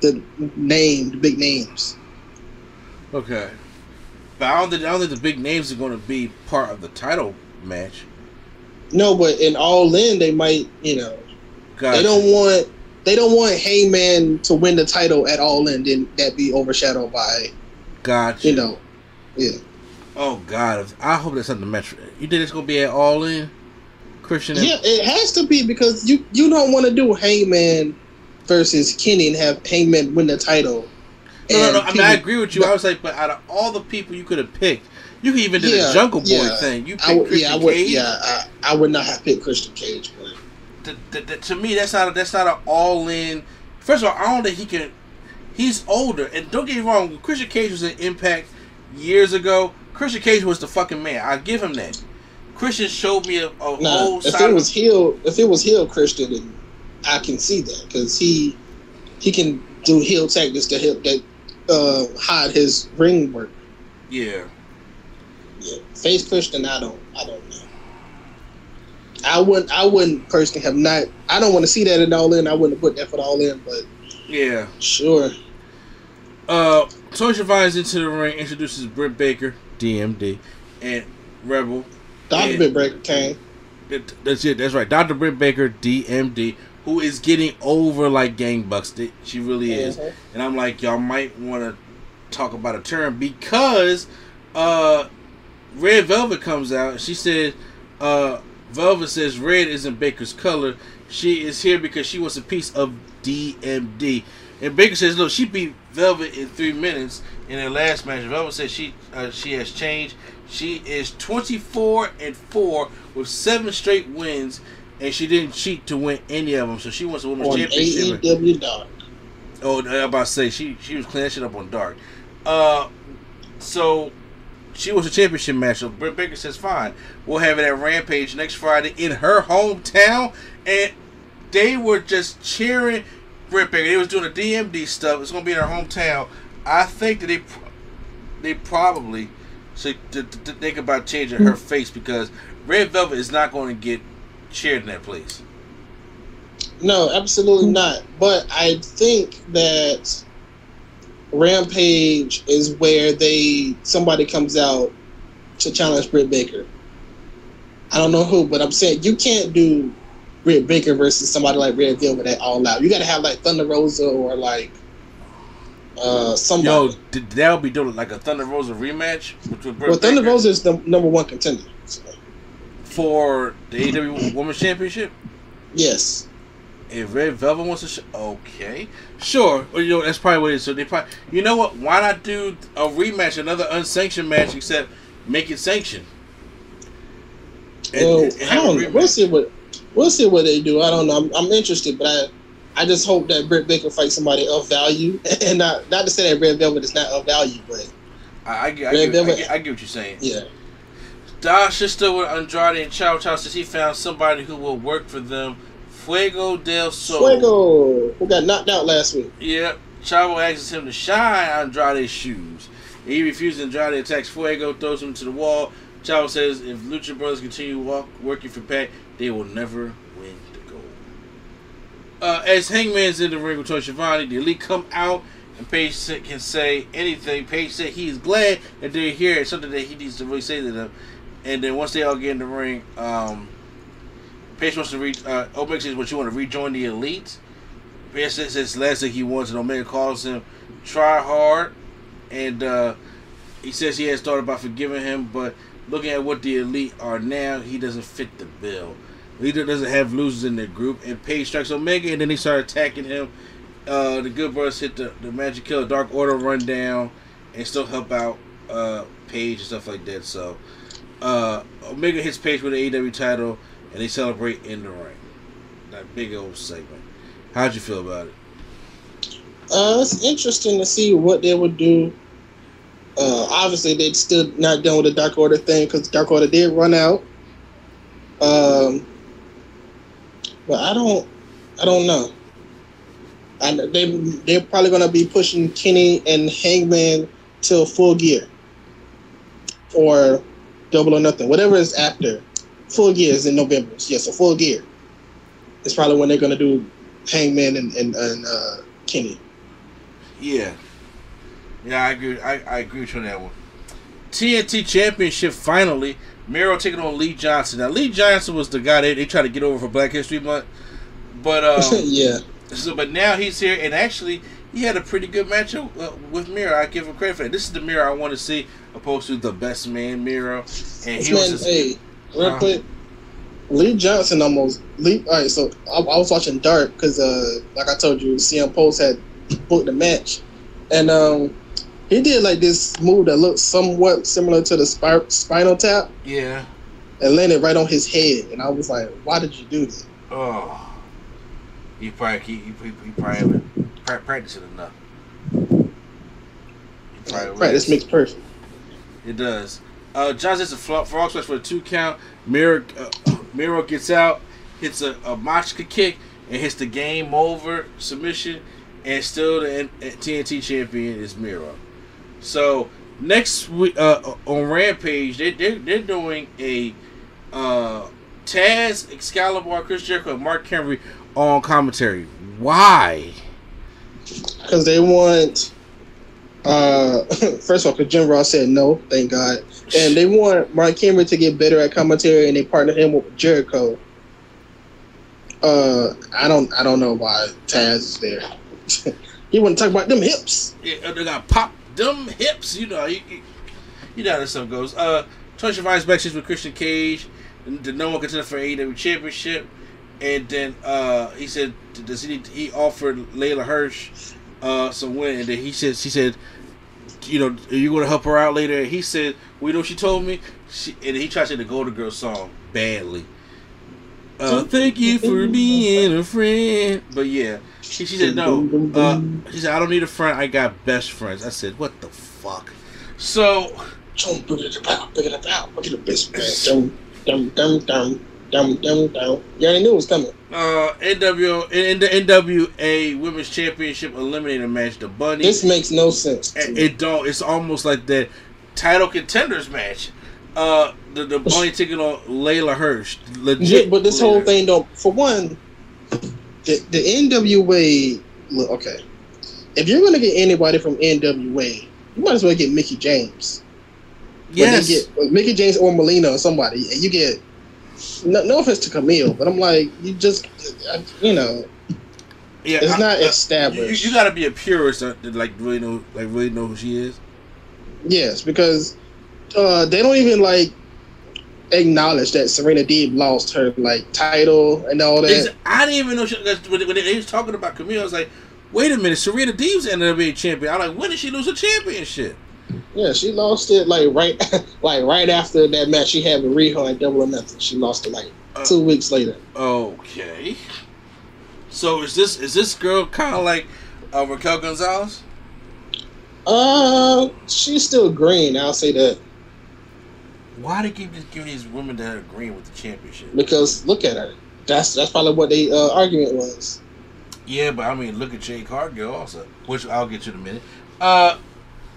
the name, the big names. Okay, but I don't think I don't think the big names are going to be part of the title match. No, but in All In, they might, you know, gotcha. they don't want they don't want Hangman to win the title at All In, then that be overshadowed by, gotcha. You know, yeah. Oh God, I hope that's not the match. You think it's going to be at All In, Christian? Yeah, it has to be because you you don't want to do Hangman versus Kenny and have Hangman win the title. No, no, no. I mean, I agree with you. I was like, but out of all the people you could have picked, you could even do yeah, the Jungle Boy yeah. thing. You picked Christian yeah, I would, Cage. Yeah, I, I, would not have picked Christian Cage. But the, the, the, to me, that's not a, that's not an all in. First of all, I don't think he can. He's older, and don't get me wrong. Christian Cage was an Impact years ago. Christian Cage was the fucking man. I give him that. Christian showed me a, a nah, whole. If it was heel, if it was heel Christian, I can see that because he he can do heel tactics to help that uh, hide his ring work. Yeah. Yeah. Face Christian, I don't, I don't know. I wouldn't, I wouldn't personally have not. I don't want to see that at all in. I wouldn't have put that for all in, but Yeah. sure. Uh, Tony Schiavone's into the ring, introduces Britt Baker, DMD, and Rebel. Doctor Yeah. Bit Breaker came. That's it. That's right. Dr. Britt Baker, DMD, who is getting over like gangbusters. She really is. Mhm. And I'm like, y'all might want to talk about a term because uh, Red Velvet comes out. She said, uh, Velvet says red isn't Baker's color. She is here because she wants a piece of DMD. And Baker says, look, she beat Velvet in three minutes in her last match. Velvet says she uh, she has changed. She is 24 and 4 with seven straight wins, and she didn't cheat to win any of them. So she wants a women's on championship. AEW Dark. Oh, I'm about to say she she was cleaning shit up on dark. Uh, so she was a championship match. So Britt Baker says, "Fine, we'll have it at Rampage next Friday in her hometown." And they were just cheering Britt Baker. They was doing the DMD stuff. It's gonna be in her hometown. I think that they they probably should to, to think about changing her face because Red Velvet is not going to get cheered in that place. No, absolutely not. But I think that Rampage is where they somebody comes out to challenge Britt Baker. I don't know who, but I'm saying you can't do Britt Baker versus somebody like Red Velvet at all out. You got to have like Thunder Rosa or like uh somebody. Yo, th- that would be doing like a Thunder Rosa rematch between Britt well, Thunder Rosa is the number one contender. So, for the AEW Women's Championship. yes. If Red Velvet wants to, sh- okay, sure. Well, you know that's probably what it is. So they probably, you know what? Why not do a rematch, another unsanctioned match, except make it sanctioned? And- Well, and I don't know. We'll see what we'll see what they do. I don't know. I'm, I'm interested, but I I just hope that Britt Baker fights somebody of value, and not not to say that Red Velvet is not of value, but I, I, I, Red get, I, get, I get what you're saying. yeah. Dash is still with Andrade and Chow Chow says he found somebody who will work for them. Fuego del Sol. Fuego, who got knocked out last week. Yep. Chavo asks him to shine Andrade's shoes. He refuses. Andrade attacks Fuego, throws him to the wall. Chavo says if Lucha Brothers continue walk, working for Pac, they will never win the gold. Uh, as Hangman's in the ring with Tony Schiavone, the Elite come out, and Page can say anything. Page said he's glad that they're here. It's something that he needs to really say to them. And then once they all get in the ring, um, Page wants to reach. Uh, Omega says, "What you want to rejoin the Elite?" Page says last thing he wants, and Omega calls him try hard, and uh, he says he has thought about forgiving him, but looking at what the Elite are now, he doesn't fit the bill. Leader doesn't have losers in their group, and Page strikes Omega, and then they start attacking him. Uh, the Good Brothers hit the, the Magic Killer Dark Order run down, and still help out uh, Page and stuff like that. So uh, Omega hits Page with the AEW title, and they celebrate in the ring. That big old segment. How'd you feel about it? Uh, it's interesting to see what they would do. Uh, obviously, they're still not done with the Dark Order thing because Dark Order did run out. Um, but I don't, I don't know. I, they they're probably gonna be pushing Kenny and Hangman till full gear, or double or nothing, whatever is after. Full gear is in November. Yeah, so full gear. It's probably when they're gonna do Hangman and and, and uh, Kenny. Yeah. Yeah, I agree. I, I agree with you on that one. TNT Championship finally. Miro taking on Lee Johnson. Now Lee Johnson was the guy they, they tried to get over for Black History Month, but um, yeah. so but now he's here and actually he had a pretty good match uh, with Miro. I give him credit for that. This is the Miro I want to see, opposed to the best man Miro. And This he was man, just, hey, real Uh-huh. quick, Lee Johnson almost. Lee, all right, so I, I was watching Dark because, uh, like I told you, CM Post had booked the match, and um, he did like this move that looked somewhat similar to the spir- spinal tap, yeah. and landed right on his head. And I was like, "Why did you do that?" Oh, he probably he, he, he probably haven't pra- practiced it enough. Right, Practice was. makes perfect. It does. Uh, Johnson's a flo- frog splash for a two count. Miro, uh, Miro gets out, hits a, a Machka kick, and hits the game over submission. and still the TNT champion is Miro. So next week uh, on Rampage, they they they're doing a uh, Taz, Excalibur, Chris Jericho, Mark Henry on commentary. Why? because they want. Uh, first of all, because Jim Ross said no, thank God, and they want Mark Henry to get better at commentary, and they partnered him with Jericho. Uh, I don't, I don't know why Taz is there. he want to talk about them hips. Yeah, they got pop them hips. You know, you, you, you know how this stuff goes. Uh, Tony Schiavone's backstage with Christian Cage, the no one contender for AEW Championship, and then uh, he said, does he he offered Leyla Hirsch uh some win, and then he said, she said, you know, are you going to help her out later? And he said, we know what she told me, she, and he tried to sing the Golden Girl song badly. Uh, thank you for being a friend. But yeah, she, she said no. Uh, she said I don't need a friend. I got best friends. I said what the fuck. So Don't put it about, put it about, look at the best man. Dum, dum, dum, dum, dum, dum, dum. You already knew it was coming. uh, NW in the NWA Women's Championship Eliminator match, the Bunny. This makes no sense. it, it don't. It's almost like that title contenders match. Uh, the the Bunny taking on Leyla Hirsch. Legit. Yeah, but this whole thing don't. For one, the the NWA. Look, okay, if you're gonna get anybody from NWA, you might as well get Mickie James. Yes. get Mickie James or Melina or somebody, and you get. No, no offense to Camille, but I'm like, you just, you know, yeah. it's I- not uh, You, established. you gotta be a purist to like really know like really know who she is. Yes, because uh, they don't even like acknowledge that Serena Deeb lost her like title and all that. It's- I didn't even know she, when, when they was talking about Camille. I was like, wait a minute, Serena Deeb's NWA champion. I'm like, when did she lose a championship? Yeah, she lost it like right, like right after that match she had with Riho at Double or Nothing. She lost it like Uh, two weeks later. Okay. So is this is this girl kind of like uh, Raquel Gonzalez? Uh, she's still green. I'll say that Why they keep just giving these women that are green with the championship? because look at her. That's that's probably what the uh, argument was. Yeah, but I mean, look at Jade Cargill also, which I'll get to in a minute. Uh,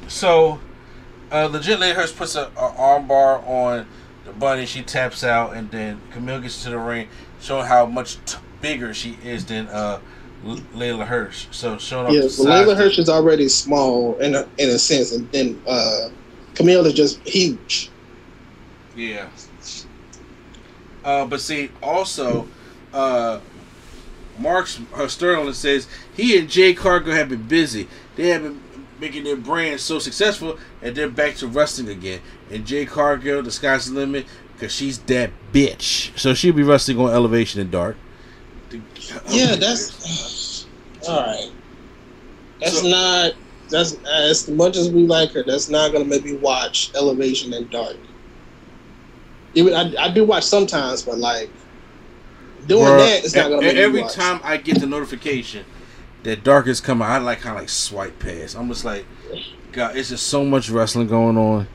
so, uh, legit Leyla Hirsch puts a, a arm bar on the bunny. She taps out, and then Camille gets to the ring, showing how much t- bigger she is than uh, L- Leyla Hirsch. So showing off Yeah, size Leyla. Hirsch is already small in a, in a sense, and then uh, Camille is just huge. Yeah. Uh, but see, also, uh, Mark's uh, Sterling says he and Jay Cargill have been busy. They have been making their brand so successful, and they're back to wrestling again. And Jay Cargill, the sky's the limit, because she's that bitch. So she'll be wrestling on Elevation and Dark. Yeah, that's all right. That's So- not. That's uh, as much as we like her. That's not gonna make me watch Elevation and Dark. Even I, I do watch sometimes, but like doing Bruh, that, it's not gonna make every me watch. time I get the notification that Dark is coming, I like kind of like swipe past. I'm just like, God, it's just so much wrestling going on.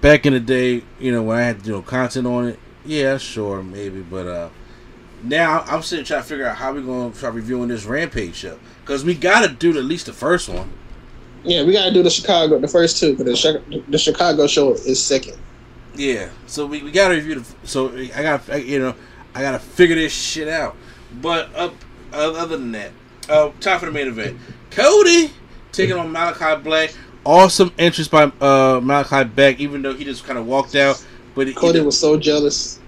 Back in the day, you know, when I had you know content on it, yeah, sure, maybe, but uh, now I'm sitting trying to figure out how we're gonna try reviewing this Rampage show because we gotta do at least the first one. Yeah, we gotta do the Chicago, the first two, but the, the Chicago show is second. Yeah, so we, we gotta review the. So I got to you know I gotta figure this shit out. But up other than that, uh, time for the main event. Cody taking on Malakai Black. Awesome entrance by uh, Malakai Black, even though he just kind of walked out. But Cody was so jealous.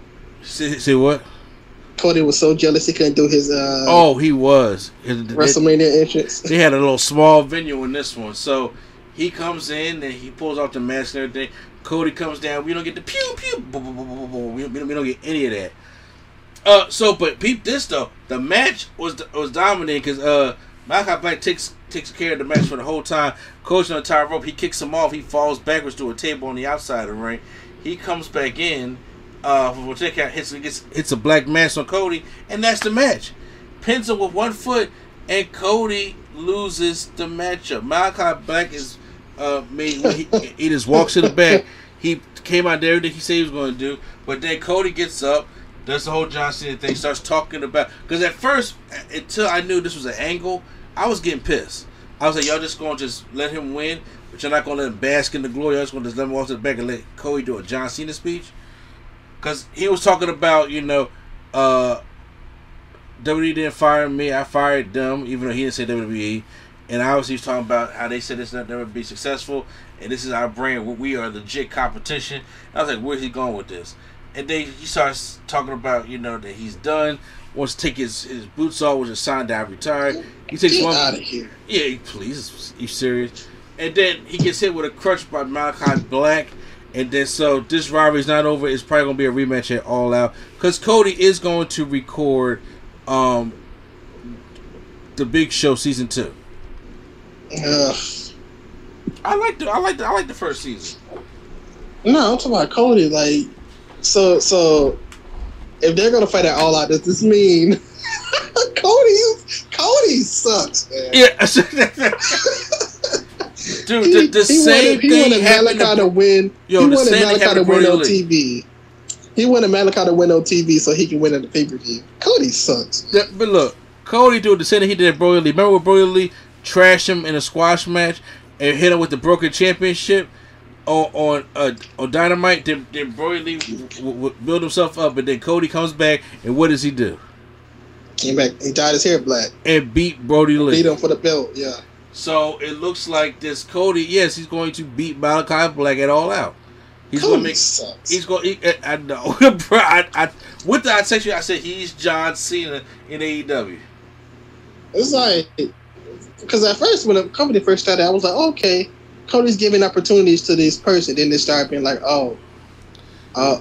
say, say what? Cody was so jealous he couldn't do his uh, Oh, he was. His- WrestleMania entrance. they had a little small venue in this one. So he comes in and he pulls off the mask and everything. Cody comes down. We don't get the pew pew. don't, we don't get any of that. Uh, so but peep this though. The match was was dominating because uh Malakai Black takes takes care of the match for the whole time. Coach on the top rope. He kicks him off. He falls backwards to a table on the outside of the ring. He comes back in. Uh, for take out hits gets hits a black mask on Cody, and that's the match. Pins him with one foot, and Cody loses the matchup. Malakai Black is uh made he, he just walks to the back. He came out there that he said he was going to do, but then Cody gets up, does the whole John Cena thing, starts talking about because at first until I knew this was an angle, I was getting pissed. I was like, y'all just gonna just let him win, but you're not gonna let him bask in the glory. Y'all just gonna just let him walk to the back and let Cody do a John Cena speech. Cause he was talking about, you know, uh WWE didn't fire me, I fired them, even though he didn't say WWE. And obviously he's talking about how they said it's not never be successful and this is our brand, we are legit competition. I was like, where's he going with this? And then he starts talking about, you know, that he's done, wants to take his, his boots off, which is signed out, retired. He takes Get one out of here. yeah, please, you serious? And then he gets hit with a crutch by Malakai Black. And then so this rivalry's not over. It's probably gonna be a rematch at All Out because Cody is going to record um the Big Show season two. Ugh. I like the I like the I like the first season. No, I'm talking about Cody. Like, so so if they're gonna fight at all out, does this mean Cody? Cody sucks, man. Yeah, dude. He, the, the he same wanted, he thing wanted happened. Malakai to To, win. Yo, he wanted Malakai to win on TV. He wanted Malakai to win on TV so he can win at the pay per view. Cody sucks. That- but look, Cody doing the same thing he did at Brodie Lee. Remember when Brodie Lee trashed him in a squash match and hit him with the broken championship on on uh, on Dynamite? Then, then Brodie Lee w- w- build himself up, and then Cody comes back, and what does he do? Came back. He dyed his hair black. And beat Brodie Lee. Beat him for the belt. Yeah. So it looks like this Cody, yes, he's going to beat Malakai Black at all out. He's Cody gonna make. sucks. He's going. He, I I know. I, I, with that section, I said he's John Cena in AEW. It's like because at first when the company first started, I was like, okay, Cody's giving opportunities to this person. Then they start being like, oh, uh,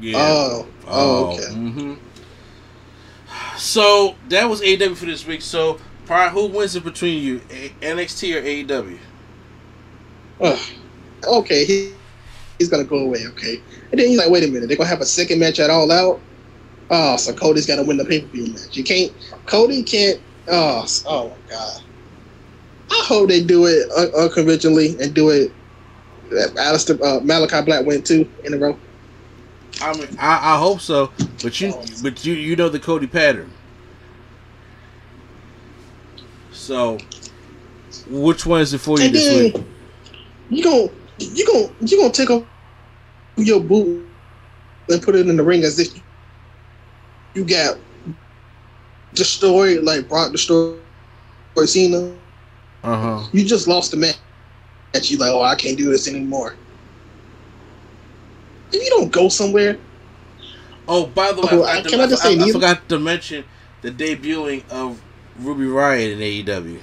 Yeah. oh, oh, okay. hmm So that was AEW for this week. So, Brian, who wins it between you, A- NXT or AEW? Ugh. okay, he, he's gonna go away. Okay, and then he's like, wait a minute, they're gonna have a second match at All Out. Oh, so Cody's got to win the pay per view match. You can't. Cody can't. Oh, oh my god. I hope they do it un- unconventionally and do it. that Aleister uh, Malakai Black went two in a row. I mean, I, I hope so, but you, but you, you know the Cody pattern. So, which one is it for you And this week? you gon' you gon' you gonna take off your boot and put it in the ring as if you got destroyed like Brock destroyed Cena. Uh huh. You just lost a match. And you like, oh, I can't do this anymore. If you don't go somewhere, Oh, by the way, Oh, I, I- can I just say I, I forgot to mention the debuting of Ruby Riott in AEW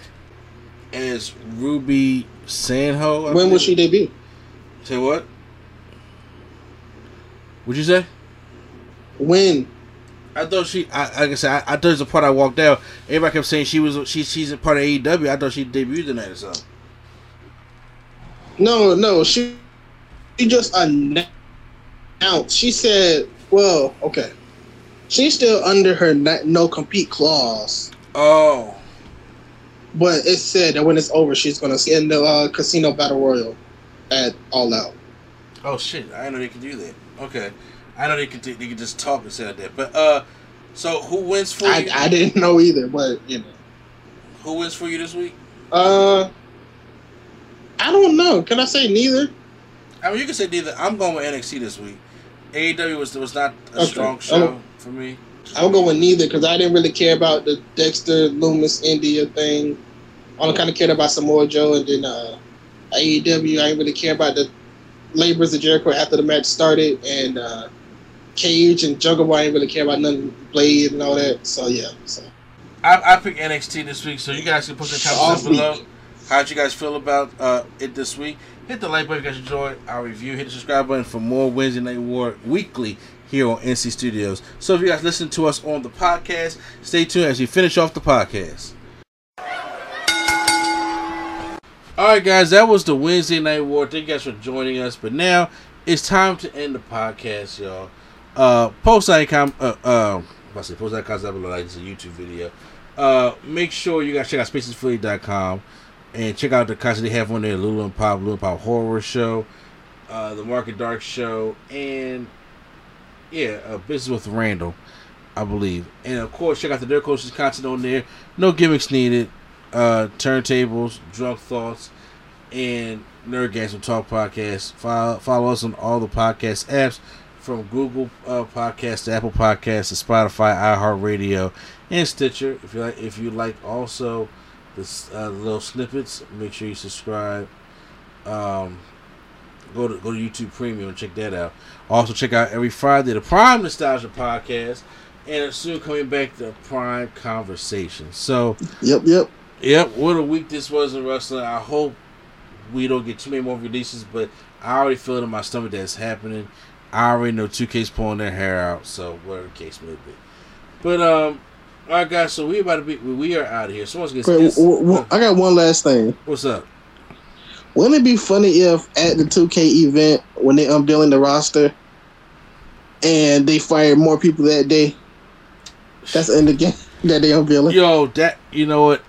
as Ruby Soho. I when will she debut? Say what? What'd you say? When? I thought she. I, like I said, I, I thought it was the part I walked out. Everybody kept saying she was. She, she's a part of AEW. I thought she debuted tonight or something. No, no, she she just announced. She said, "Well, okay, she's still under her no compete clause, Oh, but it said that when it's over, she's gonna see in the uh, casino battle royal at All Out." oh shit! I didn't know they could do that. Okay, I know they could. They could just talk and say that. But uh, so who wins for I, you? I didn't know either, but you know, who wins for you this week? uh, I don't know. Can I say neither? I mean, you can say neither. I'm going with NXT this week. AEW was was not a Okay. strong show Oh. for me. I'm going with neither because I didn't really care about the Dexter Lumis India thing. I only kind of cared about Samoa Joe and then uh, AEW. I didn't really care about the labors of Jericho after the match started and uh, Cage and Jungle Boy. I didn't really care about nothing Blade and all that. So yeah, so I, I picked NXT this week, so you guys can put the comments down below. How'd you guys feel about uh, it this week? Hit the like button if you guys enjoyed our review. Hit the subscribe button for more Wednesday Night War weekly here on NC Studios. So if you guys listen to us on the podcast, stay tuned as we finish off the podcast. All right, guys, that was the Wednesday Night War. Thank you guys for joining us. But now it's time to end the podcast, y'all. Uh, post icon, uh, uh, I say post icons down below, like it's a YouTube video. Uh, make sure you guys check out spacesphilly.com and check out the content they have on there Lulu and Pop, Lulu and Pop Horror Show, uh, the Market Dark Show, and yeah, uh, Business with Randall. I believe. And of course, check out the Nerd Coaches content on there. No gimmicks needed. Uh, turntables, drunk thoughts, and Nerdgasm Talk podcast. Follow, follow us on all the podcast apps from Google uh, Podcast to Apple Podcasts to Spotify, iHeartRadio, and Stitcher. If you like, if you like also the uh, little snippets, make sure you subscribe. Um, go to go to YouTube Premium and check that out. Also check out every Friday the Prime Nostalgia Podcast, and soon coming back the Prime Conversation. So, yep, yep, yep. What a week this was in wrestling. I hope we don't get too many more releases, but I already feel it in my stomach that it's happening. I already know 2K's pulling their hair out, so whatever the case may be. But um, all right, guys. So we about to be we are out of here. So once again, Wait, w- w- I got one last thing. What's up? Wouldn't it be funny if at the 2K event when they unveiling the roster and they fired more people that day? That's in the game that they unveiling. Yo, that you know what?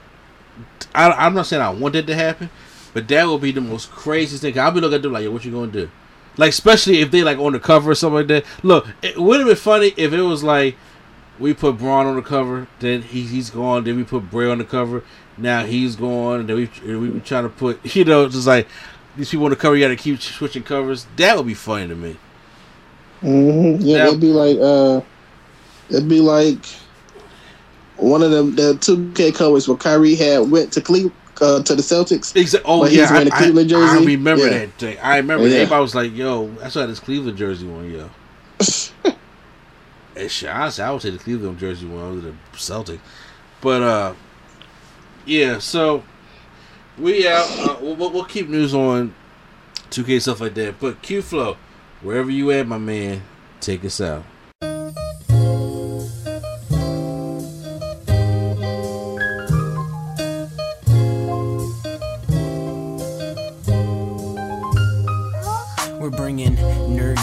I, I'm not saying I want that to happen, but that would be the most craziest thing. I'll be looking at them like, yo, what you gonna do? Like, especially if they like on the cover or something like that. Look, it would have been funny if it was like we put Braun on the cover, then he, he's gone. Then we put Bray on the cover. Now he's gone. And then we we been trying to put you know just like these people on the cover. You got to keep switching covers. That would be funny to me. Mm-hmm. Yeah, it'd be like uh, it'd be like one of them the 2K covers where Kyrie had went to Cleveland. Uh, to the Celtics. Exa- oh But he's yeah, I, wearing a I- Cleveland I jersey. remember Yeah. that thing. I remember Yeah. everybody was like, "Yo, I saw this Cleveland jersey one, yo." hey, shit, honestly, I would say the Cleveland jersey one over the Celtics, but uh, yeah. So we out. Uh, we'll, we'll keep news on 2K stuff like that. But Q Flow, wherever you at, my man, take us out.